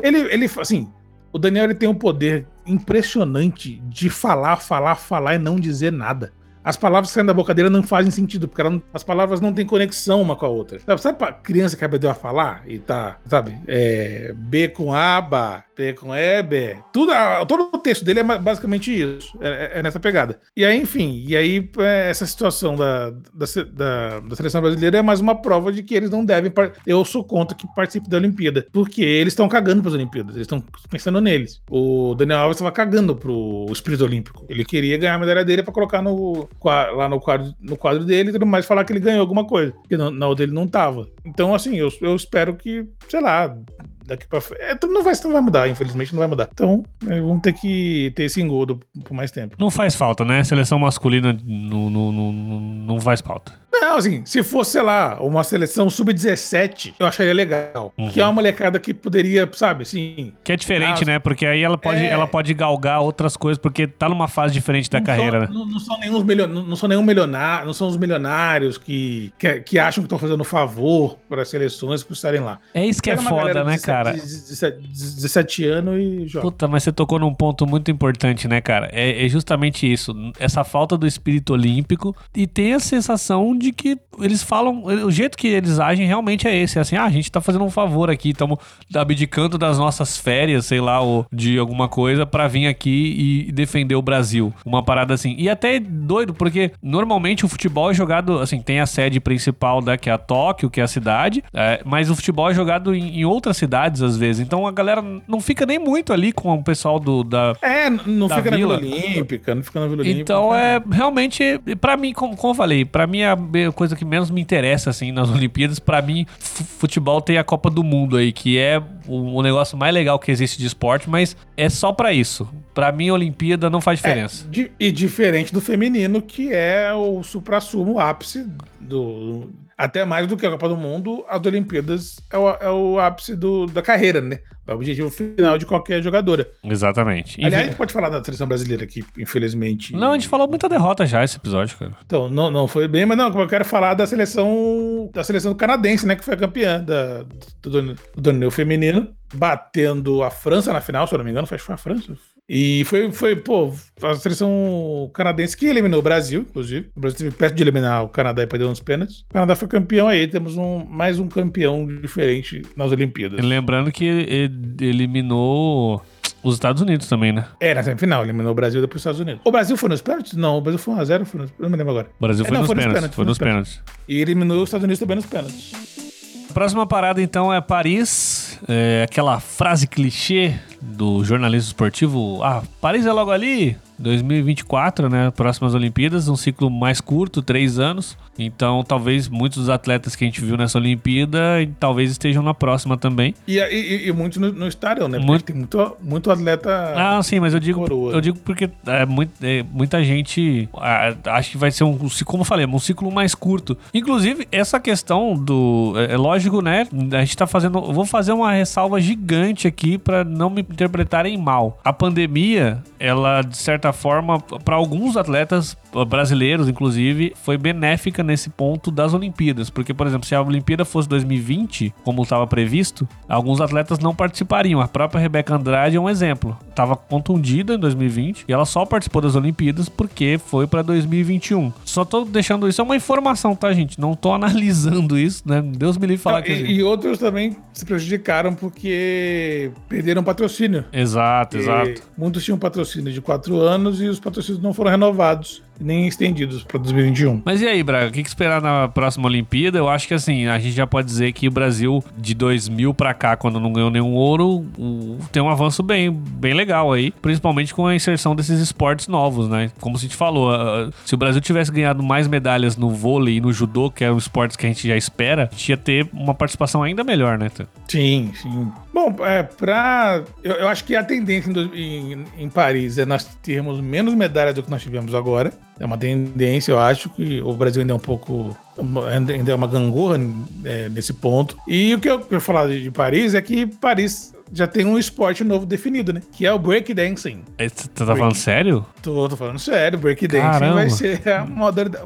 Ele, ele assim, o Daniel ele tem um poder impressionante de falar, falar, falar e não dizer nada as palavras saem da boca dele não fazem sentido, porque não, as palavras não têm conexão uma com a outra. Sabe, sabe pra criança que aprendeu a falar e tá, sabe? É, B com aba, P com EB, tudo, todo o texto dele é basicamente isso, é, é, é nessa pegada. E aí, enfim, e aí é, essa situação da, da, da, da, seleção brasileira é mais uma prova de que eles não devem, eu sou contra que participe da Olimpíada, porque eles estão cagando para as Olimpíadas, eles estão pensando neles. O Daniel Alves estava cagando pro espírito olímpico, ele queria ganhar a medalha dele para colocar no lá no quadro, no quadro dele e tudo mais, falar que ele ganhou alguma coisa. Porque na, na outra ele não tava. Então, assim, eu, eu espero que, sei lá, daqui pra frente. É, não, vai, não vai mudar, infelizmente não vai mudar. Então, é, vamos ter que ter esse engodo por mais tempo. Não faz falta, né? Seleção masculina não, não, não, não faz falta. Não, assim, se fosse, sei lá, uma seleção sub-17, eu acharia legal. Uhum. Que é uma molecada que poderia, sabe, assim. Que é diferente, né? Porque aí ela pode, é... ela pode galgar outras coisas, porque tá numa fase diferente da não carreira, são, né? Não, não, são nenhum milio... não são nenhum milionário, não são os milionários que, que, que acham que estão fazendo favor para as seleções por estarem lá. É isso que é foda, né, cara? 17, 17 anos e joga. Puta, mas você tocou num ponto muito importante, né, cara? É, é justamente isso. Essa falta do espírito olímpico e tem a sensação de que eles falam, o jeito que eles agem realmente é esse, é assim, ah, a gente tá fazendo um favor aqui, estamos abdicando das nossas férias, sei lá, ou de alguma coisa para vir aqui e defender o Brasil. Uma parada assim. E até é doido, porque normalmente o futebol é jogado, assim, tem a sede principal, né, que é a Tóquio, que é a cidade, é, mas o futebol é jogado em, em, outras cidades às vezes. Então a galera não fica nem muito ali com o pessoal do da É, não da fica Vila. na Vila Olímpica, não fica na Vila Olímpica. Então é realmente para mim, como, como eu falei, para mim é a coisa que menos me interessa, assim, nas Olimpíadas. para mim, futebol tem a Copa do Mundo aí, que é o, o, negócio mais legal que existe de esporte, mas é só para isso. Para mim, a Olimpíada não faz é, diferença. É, e diferente do feminino, que é o supra-sumo, o ápice do. Até mais do que a Copa do Mundo, as Olimpíadas é o, é o ápice do, da carreira, né? É o objetivo final de qualquer jogadora. Exatamente. Aliás, a gente pode falar da seleção brasileira aqui, infelizmente. Não, a gente falou muita derrota já esse episódio, cara. Então, não, não foi bem, mas não, eu quero falar da seleção da seleção canadense, né? Que foi a campeã da, do, do torneio feminino, batendo a França na final, se eu não me engano, foi a França. E foi, foi, pô, a seleção canadense que eliminou o Brasil, inclusive. O Brasil teve perto de eliminar o Canadá e perder uns pênaltis. O Canadá foi campeão aí, temos um, mais um campeão diferente nas Olimpíadas. Lembrando que ele eliminou os Estados Unidos também, né? É, na semifinal, eliminou o Brasil e depois os Estados Unidos. O Brasil foi nos pênaltis? Não, o Brasil foi 1x0, foi nos... não me lembro agora. O Brasil foi, é, não, nos, foi pênaltis, nos pênaltis. Foi nos pênaltis. E eliminou os Estados Unidos também nos pênaltis. Próxima parada, então, é Paris. É aquela frase clichê do jornalismo esportivo. Ah, Paris é logo ali. 2024, né? Próximas Olimpíadas, um ciclo mais curto, três anos. Então, talvez muitos dos atletas que a gente viu nessa Olimpíada talvez estejam na próxima também. E, e, e muitos não, estarão, né? Porque muito... tem muito, muito atleta. Ah, sim, mas eu digo, coroa. eu digo porque é, muito, é, muita gente ah, acho que vai ser um, como eu falei, um ciclo mais curto. Inclusive, essa questão do. É, é lógico, né? A gente tá fazendo. Eu vou fazer uma ressalva gigante aqui para não me interpretarem mal. A pandemia, ela, de certa forma, para alguns atletas brasileiros, inclusive, foi benéfica nesse ponto das Olimpíadas. Porque, por exemplo, se a Olimpíada fosse 2020, como estava previsto, alguns atletas não participariam. A própria Rebeca Andrade é um exemplo. Estava contundida em 2020 e ela só participou das Olimpíadas porque foi para 2021. Só tô deixando isso, é uma informação, tá, gente? Não tô analisando isso, né? Deus me livre falar que. E, e outros também se prejudicaram porque perderam patrocínio. Exato, e exato. Muitos tinham patrocínio de quatro anos e os patrocínios não foram renovados nem estendidos para 2021. Mas e aí, Braga, o que, que esperar na próxima Olimpíada? Eu acho que assim, a gente já pode dizer que o Brasil, de 2000 para cá, quando não ganhou nenhum ouro, tem um avanço bem, bem legal aí, principalmente com a inserção desses esportes novos, né? Como se te falou, se o Brasil tivesse ganhado mais medalhas no vôlei e no judô, que é esportes que a gente já espera, a ia ter uma participação ainda melhor, né? Sim, sim. Bom, é, pra. Eu, eu acho que a tendência em, em, em Paris é nós termos menos medalhas do que nós tivemos agora. É uma tendência, eu acho que o Brasil ainda é um pouco. ainda é uma gangorra é, nesse ponto. E o que eu quero falar de Paris é que Paris já tem um esporte novo definido, né? Que é o breakdancing. Você tá Break... falando sério? Tô, tô falando sério. Breakdancing vai ser a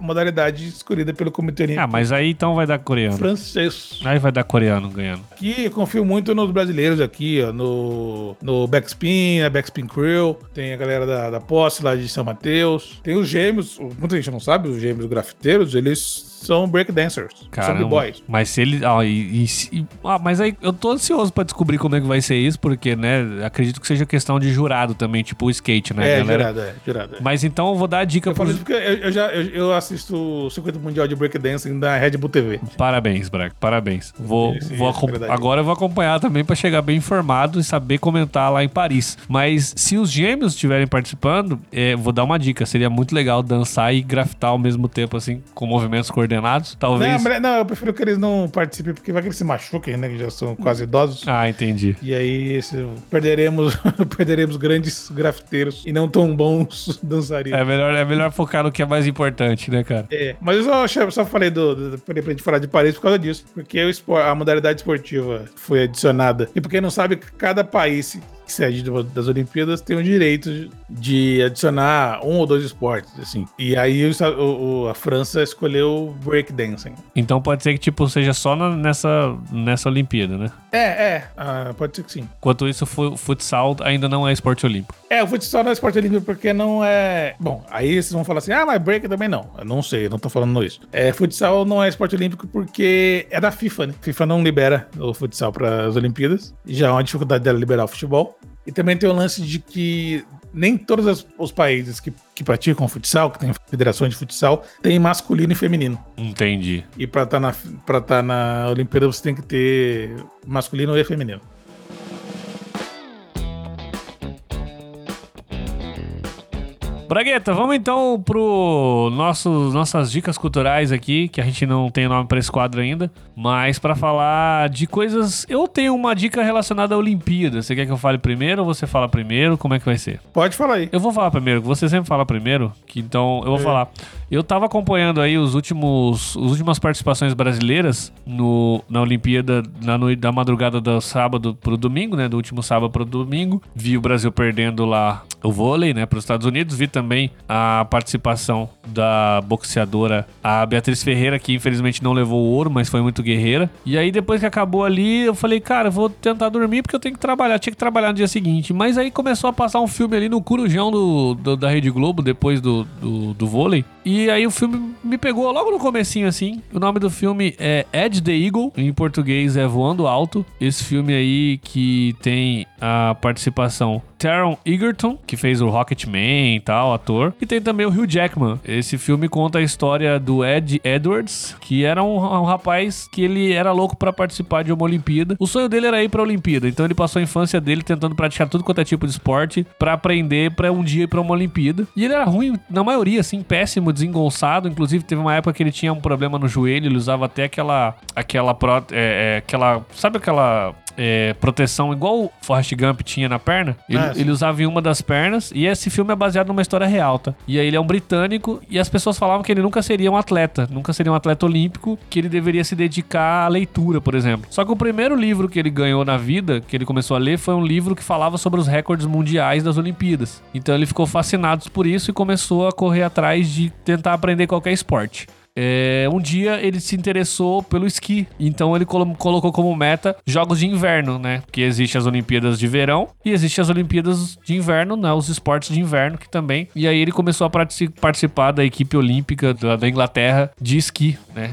modalidade escolhida pelo Comitê Olímpico. Ah, mas aí então vai dar coreano. Francês. Aí vai dar coreano ganhando. Que confio muito nos brasileiros aqui, ó. No, no Backspin, a Backspin Crew. Tem a galera da, da Posse lá de São Mateus. Tem os gêmeos, muita gente não sabe, os gêmeos grafiteiros, eles são breakdancers. São boys. Mas se ele. Ah, e, e, ah, mas aí eu tô ansioso pra descobrir como é que vai ser isso, porque, né, acredito que seja questão de jurado também, tipo o skate, né? É, galera, jurado, é. Mas então eu vou dar a dica Eu isso porque eu, eu já eu, eu assisto o circuito mundial de breakdancing da Red Bull TV. Parabéns, Braga, parabéns. Vou, Esse- vou é agora eu vou acompanhar também pra chegar bem informado e saber comentar lá em Paris. Mas se os gêmeos estiverem participando, é, vou dar uma dica. Seria muito legal dançar e grafitar ao mesmo tempo, assim, com movimentos coordenados. Talvez. Não, não, eu prefiro que eles não participem, porque vai que eles se machuquem, né? Que já são quase idosos. Ah, entendi. E aí esse- perderemos, perderemos grandes grafiteiros e não tão bons dançarinos. É melhor, é melhor focar no que é mais importante, né, cara? É, mas eu só, achei- só falei do, do, pra gente falar de Paris por causa disso, porque o a modalidade esportiva foi adicionada. E pra quem não sabe, cada país sede do- das Olimpíadas tem o direito de adicionar um ou dois esportes, assim. E aí o- o- a França escolheu breakdancing. Então pode ser que, tipo, seja só na- nessa, nessa Olimpíada, né? É, é, ah, pode ser que sim. Enquanto isso, o futsal ainda não é esporte olímpico. É, o futsal não é esporte olímpico porque não é. Bom, aí vocês vão falar assim, ah, mas break também não. Eu não sei, eu não tô falando isso. É, futsal não é esporte olímpico porque é da FIFA, né? FIFA não libera o futsal para as Olimpíadas. Já é uma dificuldade dela liberar o futebol. E também tem o lance de que nem todos os países que, que praticam futsal, que tem federações de futsal, tem masculino e feminino. Entendi. E pra estar na, pra tá na Olimpíada você tem que ter masculino e feminino. Bragueta, vamos então pro nosso, nossas dicas culturais aqui, que a gente não tem nome pra esse quadro ainda, mas pra falar de coisas. Eu tenho uma dica relacionada à Olimpíada. Você quer que eu fale primeiro ou você fala primeiro? Como é que vai ser? Pode falar aí. Eu vou falar primeiro, você sempre fala primeiro, que então eu vou falar. Eu tava acompanhando aí os últimos, as últimas participações brasileiras no, na Olimpíada na noite da madrugada do sábado pro domingo, né? Do último sábado pro domingo. Vi o Brasil perdendo lá o vôlei, né, para os Estados Unidos. Vi também a participação da boxeadora a Beatriz Ferreira, que infelizmente não levou o ouro, mas foi muito guerreira. E aí depois que acabou ali, eu falei, cara, vou tentar dormir porque eu tenho que trabalhar. Tinha que trabalhar no dia seguinte. Mas aí começou a passar um filme ali no Corujão do, do- da Rede Globo, depois do, do, do vôlei. E aí o filme me pegou logo no comecinho, assim. O nome do filme é Edge the Eagle, em português é Voando Alto. Esse filme aí que tem a participação Taron Egerton, que fez o Rocketman e tal, ator. E tem também o Hugh Jackman. Esse filme conta a história do Ed Edwards, que era um, um rapaz que ele era louco pra participar de uma Olimpíada. O sonho dele era ir pra Olimpíada, então ele passou a infância dele tentando praticar tudo quanto é tipo de esporte pra aprender pra um dia ir pra uma Olimpíada. E ele era ruim, na maioria, assim, péssimo, desengonçado. Inclusive, teve uma época que ele tinha um problema no joelho, ele usava até aquela. aquela. é, é, aquela sabe aquela. É, proteção igual o Forrest Gump tinha na perna. Ele, Ah, ele usava em uma das pernas. E esse filme é baseado numa história real, tá? E aí ele é um britânico. E as pessoas falavam que ele nunca seria um atleta. Nunca seria um atleta olímpico. Que ele deveria se dedicar à leitura, por exemplo. Só que o primeiro livro que ele ganhou na vida, que ele começou a ler, foi um livro que falava sobre os recordes mundiais das Olimpíadas. Então ele ficou fascinado por isso e começou a correr atrás de tentar aprender qualquer esporte. É, um dia ele se interessou pelo esqui, então ele colo- colocou como meta jogos de inverno, né? Porque existe as Olimpíadas de verão e existe as Olimpíadas de inverno, né? Os esportes de inverno que também. E aí ele começou a partici- participar da equipe olímpica da, da Inglaterra de esqui, né?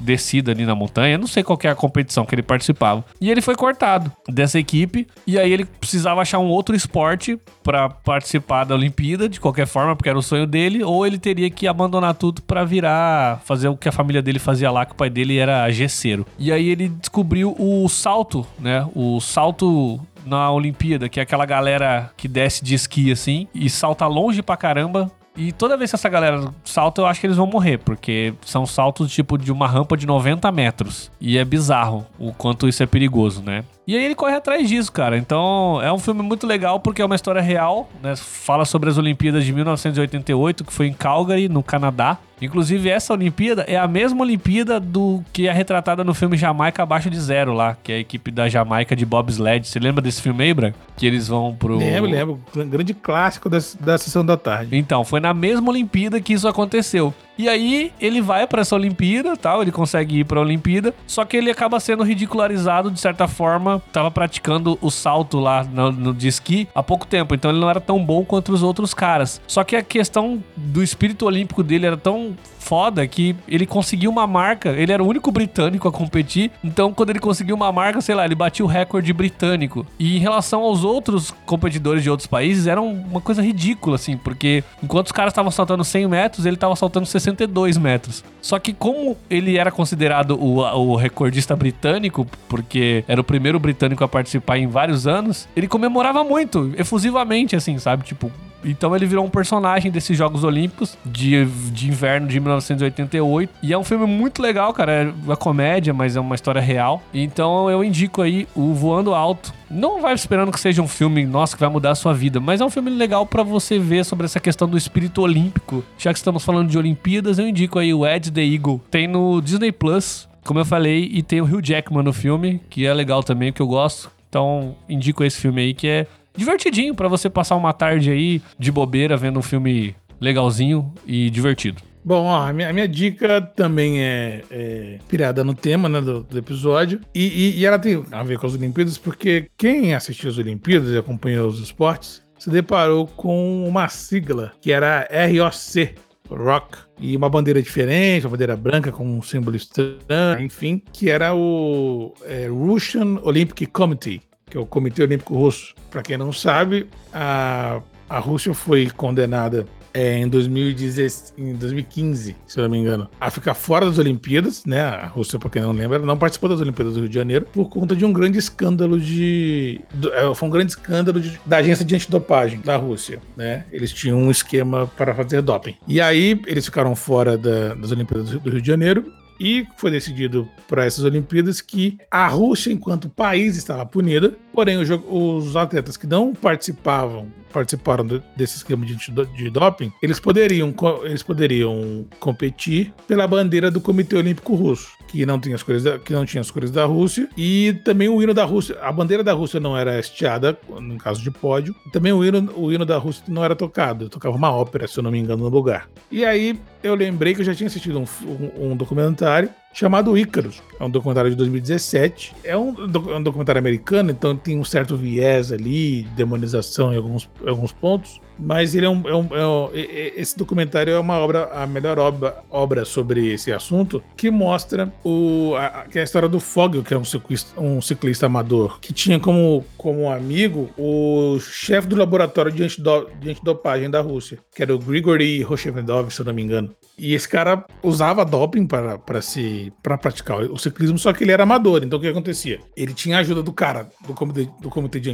Descida ali na montanha, não sei qual é a competição que ele participava. E ele foi cortado dessa equipe e aí ele precisava achar um outro esporte pra participar da Olimpíada de qualquer forma, porque era o sonho dele, ou ele teria que abandonar tudo pra virar fazer o que a família dele fazia lá, que o pai dele era gesseiro. E aí ele descobriu o salto, né? O salto na Olimpíada, que é aquela galera que desce de esqui assim e salta longe pra caramba e toda vez que essa galera salta, eu acho que eles vão morrer, porque são saltos tipo de uma rampa de 90 metros. E é bizarro o quanto isso é perigoso, né? E aí ele corre atrás disso, cara. Então é um filme muito legal porque é uma história real, né? Fala sobre as Olimpíadas de 1988, que foi em Calgary, no Canadá. Inclusive, essa Olimpíada é a mesma Olimpíada do que é retratada no filme Jamaica Abaixo de Zero lá, que é a equipe da Jamaica de bobsled. Você lembra desse filme aí, Branco? Que eles vão pro. Lembro, lembro. Grande clássico da, da sessão da tarde. Então, foi na mesma Olimpíada que isso aconteceu. E aí ele vai para essa Olimpíada, tal, ele consegue ir para a Olimpíada, só que ele acaba sendo ridicularizado de certa forma, tava praticando o salto lá no, no de esqui há pouco tempo, então ele não era tão bom quanto os outros caras. Só que a questão do espírito olímpico dele era tão foda que ele conseguiu uma marca, ele era o único britânico a competir, então quando ele conseguiu uma marca, sei lá, ele batia o recorde britânico. E em relação aos outros competidores de outros países, era uma coisa ridícula, assim, porque enquanto os caras estavam saltando 100 metros, ele estava saltando 62 metros. Só que como ele era considerado o, o recordista britânico, porque era o primeiro britânico a participar em vários anos, ele comemorava muito, efusivamente, assim, sabe? Tipo, então ele virou um personagem desses Jogos Olímpicos de, de inverno de 1988. E é um filme muito legal, cara. É uma comédia, mas é uma história real. Então eu indico aí o Voando Alto. Não vai esperando que seja um filme, nossa, que vai mudar a sua vida, mas é um filme legal para você ver sobre essa questão do espírito olímpico. Já que estamos falando de Olimpíadas, eu indico aí o Ed the Eagle. Tem no Disney Plus, como eu falei, e tem o Hugh Jackman no filme, que é legal também, que eu gosto. Então, indico esse filme aí, que é divertidinho para você passar uma tarde aí de bobeira vendo um filme legalzinho e divertido. Bom, ó, a, minha, a minha dica também é, é, pirada no tema né, do, do episódio. E, e, e, ela tem a ver com as Olimpíadas, porque quem assistiu as Olimpíadas e acompanhou os esportes se deparou com uma sigla que era ROC, Rock, e uma bandeira diferente, uma bandeira branca com um símbolo estranho, enfim, que era o é, Russian Olympic Committee, que é o Comitê Olímpico Russo. Para quem não sabe, a, a Rússia foi condenada é, em, 2010, em 2015, se não me engano, a ficar fora das Olimpíadas, né? A Rússia, para quem não lembra, não participou das Olimpíadas do Rio de Janeiro por conta de um grande escândalo de. É, foi um grande escândalo de, da agência de antidopagem da Rússia, né? Eles tinham um esquema para fazer doping. E aí eles ficaram fora da, das Olimpíadas do Rio de Janeiro e foi decidido para essas Olimpíadas que a Rússia, enquanto país, estava punida, porém os atletas que não participavam participaram desse esquema de, de doping, eles poderiam, eles poderiam competir pela bandeira do Comitê Olímpico Russo que não tinha as cores da, que não tinha as cores da Rússia e também o hino da Rússia, a bandeira da Rússia não era hasteada no caso de pódio, também o hino, o hino da Rússia não era tocado, tocava uma ópera, se eu não me engano, no lugar. E aí eu lembrei que eu já tinha assistido um, um, um documentário chamado Ícaros. É um documentário de 2017. É um, é um, documentário americano, então tem um certo viés ali, demonização em alguns, alguns pontos. Mas ele é um, é um, é um, esse documentário é uma obra, a melhor obra, obra sobre esse assunto, que mostra o, a, que é a história do Fogel, que é um ciclista, um ciclista amador, que tinha como, como amigo o chefe do laboratório de, antido, de antidopagem da Rússia, que era o Grigory Roshevendov, se eu não me engano. E esse cara usava doping para, para, se, para praticar o ciclismo, só que ele era amador. Então o que acontecia? Ele tinha a ajuda do cara do comitê, do comitê de,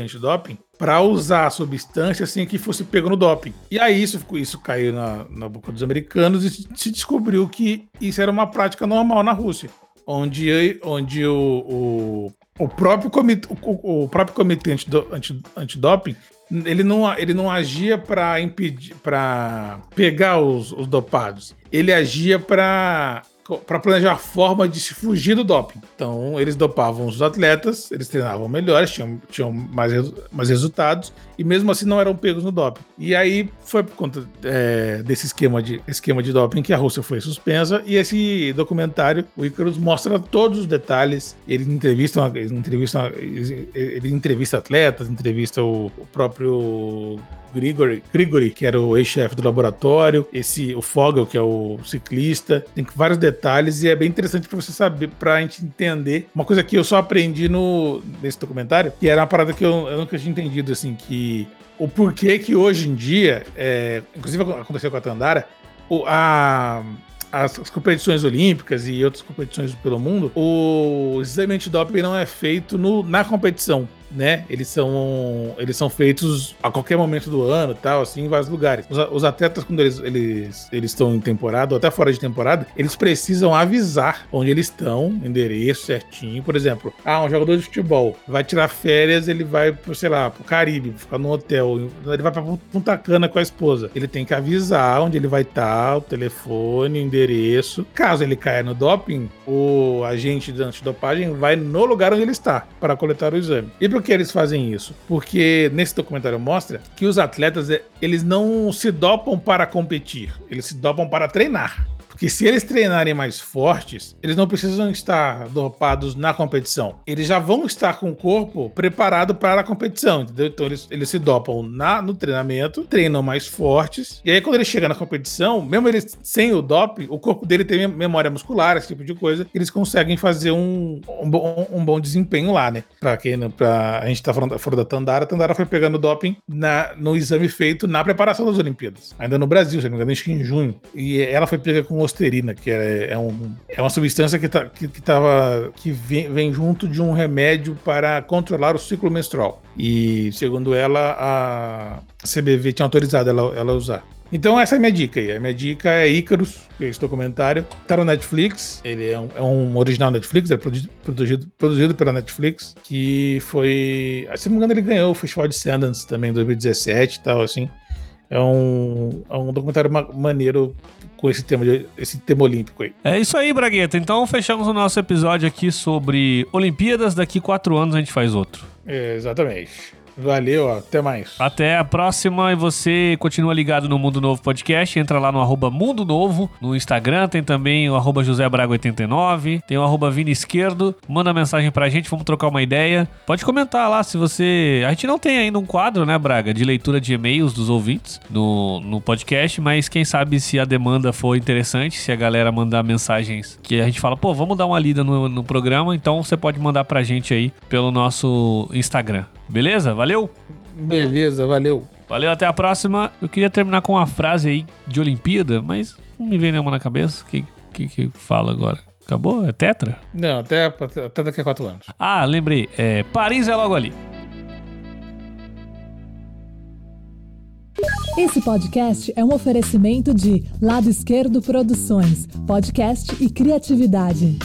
antidoping para usar a substância assim que fosse pego no doping. E aí isso, isso caiu na, na boca dos americanos e se descobriu que isso era uma prática normal na Rússia, onde, onde o, o, o próprio comitê, o, o próprio comitê antidoping, antidoping ele não, ele não agia para impedir, para pegar os, os dopados. Ele agia para para planejar forma de se fugir do doping. Então, eles dopavam os atletas, eles treinavam melhores, tinham, tinham mais, mais resultados, e mesmo assim não eram pegos no doping. E aí foi por conta é, desse esquema de, esquema de doping que a Rússia foi suspensa, e esse documentário, o Icarus, mostra todos os detalhes. Ele entrevista, ele entrevista, ele entrevista atletas, entrevista o, o próprio Grigori, Grigori que era o ex-chefe do laboratório, esse o Fogel, que é o ciclista, tem vários detalhes e é bem interessante para você saber, para a gente entender. Uma coisa que eu só aprendi no nesse documentário, que era uma parada que eu, eu nunca tinha entendido, assim, que o porquê que hoje em dia, é, inclusive aconteceu com a Tandara, o, a, as, as, competições olímpicas e outras competições pelo mundo, o exame antidoping não é feito no, na competição né? Eles são, eles são feitos a qualquer momento do ano, tal, assim, em vários lugares. Os, os atletas, quando eles, eles, eles estão em temporada, ou até fora de temporada, eles precisam avisar onde eles estão, endereço certinho. Por exemplo, ah, um jogador de futebol vai tirar férias, ele vai, sei lá, pro Caribe, ficar no hotel, ele vai pra Punta Cana com a esposa. Ele tem que avisar onde ele vai estar, o telefone, o endereço. Caso ele caia no doping, o agente de antidopagem vai no lugar onde ele está para coletar o exame. E por por que eles fazem isso? Porque nesse documentário mostra que os atletas, é, eles não se dopam para competir, eles se dopam para treinar. Porque se eles treinarem mais fortes, eles não precisam estar dopados na competição. Eles já vão estar com o corpo preparado para a competição, entendeu? Então eles, eles se dopam na, no treinamento, treinam mais fortes, e aí quando ele chega na competição, mesmo eles sem o dop, o corpo dele tem memória muscular, esse tipo de coisa, eles conseguem fazer um, um, bom, um bom desempenho lá, né? Pra quem pra, a gente tá falando, da Tandara, a Tandara foi pegando doping na, no exame feito na preparação das Olimpíadas, ainda no Brasil, se não me engano, acho que em junho. E ela foi pega com Osterina, que é, é, um, é uma substância que, tá, que, que, tava, que vem, vem junto de um remédio para controlar o ciclo menstrual. E, segundo ela, a CBV tinha autorizado ela, ela usar. Então essa é a minha dica aí. A minha dica é Icarus, que é esse documentário. Tá no Netflix. Ele é um, é um original Netflix, é produzido, produzido pela Netflix. Que foi. Se não me engano, ele ganhou o Festival de Sundance também em 2017 e tal, assim. É um, é um documentário maneiro com esse tema, de, esse tema olímpico aí. É isso aí, Bragueta. Então fechamos o nosso episódio aqui sobre Olimpíadas. Daqui quatro anos a gente faz outro. É, exatamente. Valeu, até mais. Até a próxima e você continua ligado no Mundo Novo Podcast. Entra lá no arroba Mundo Novo, no Instagram, tem também o arroba José Braga89, tem o arroba Vini Esquerdo. Manda mensagem pra gente, vamos trocar uma ideia. Pode comentar lá se você. A gente não tem ainda um quadro, né, Braga, de leitura de e-mails dos ouvintes no, no podcast, mas quem sabe se a demanda for interessante, se a galera mandar mensagens que a gente fala, pô, vamos dar uma lida no, no programa, então você pode mandar pra gente aí pelo nosso Instagram. Beleza? Valeu? Beleza, valeu. Valeu, até a próxima. Eu queria terminar com uma frase aí de Olimpíada, mas não me vem nenhuma na cabeça. O que, que, que fala agora? Acabou? É tetra? Não, até, até daqui a quatro anos. Ah, lembrei. É, Paris é logo ali. Esse podcast é um oferecimento de Lado Esquerdo Produções, podcast e criatividade.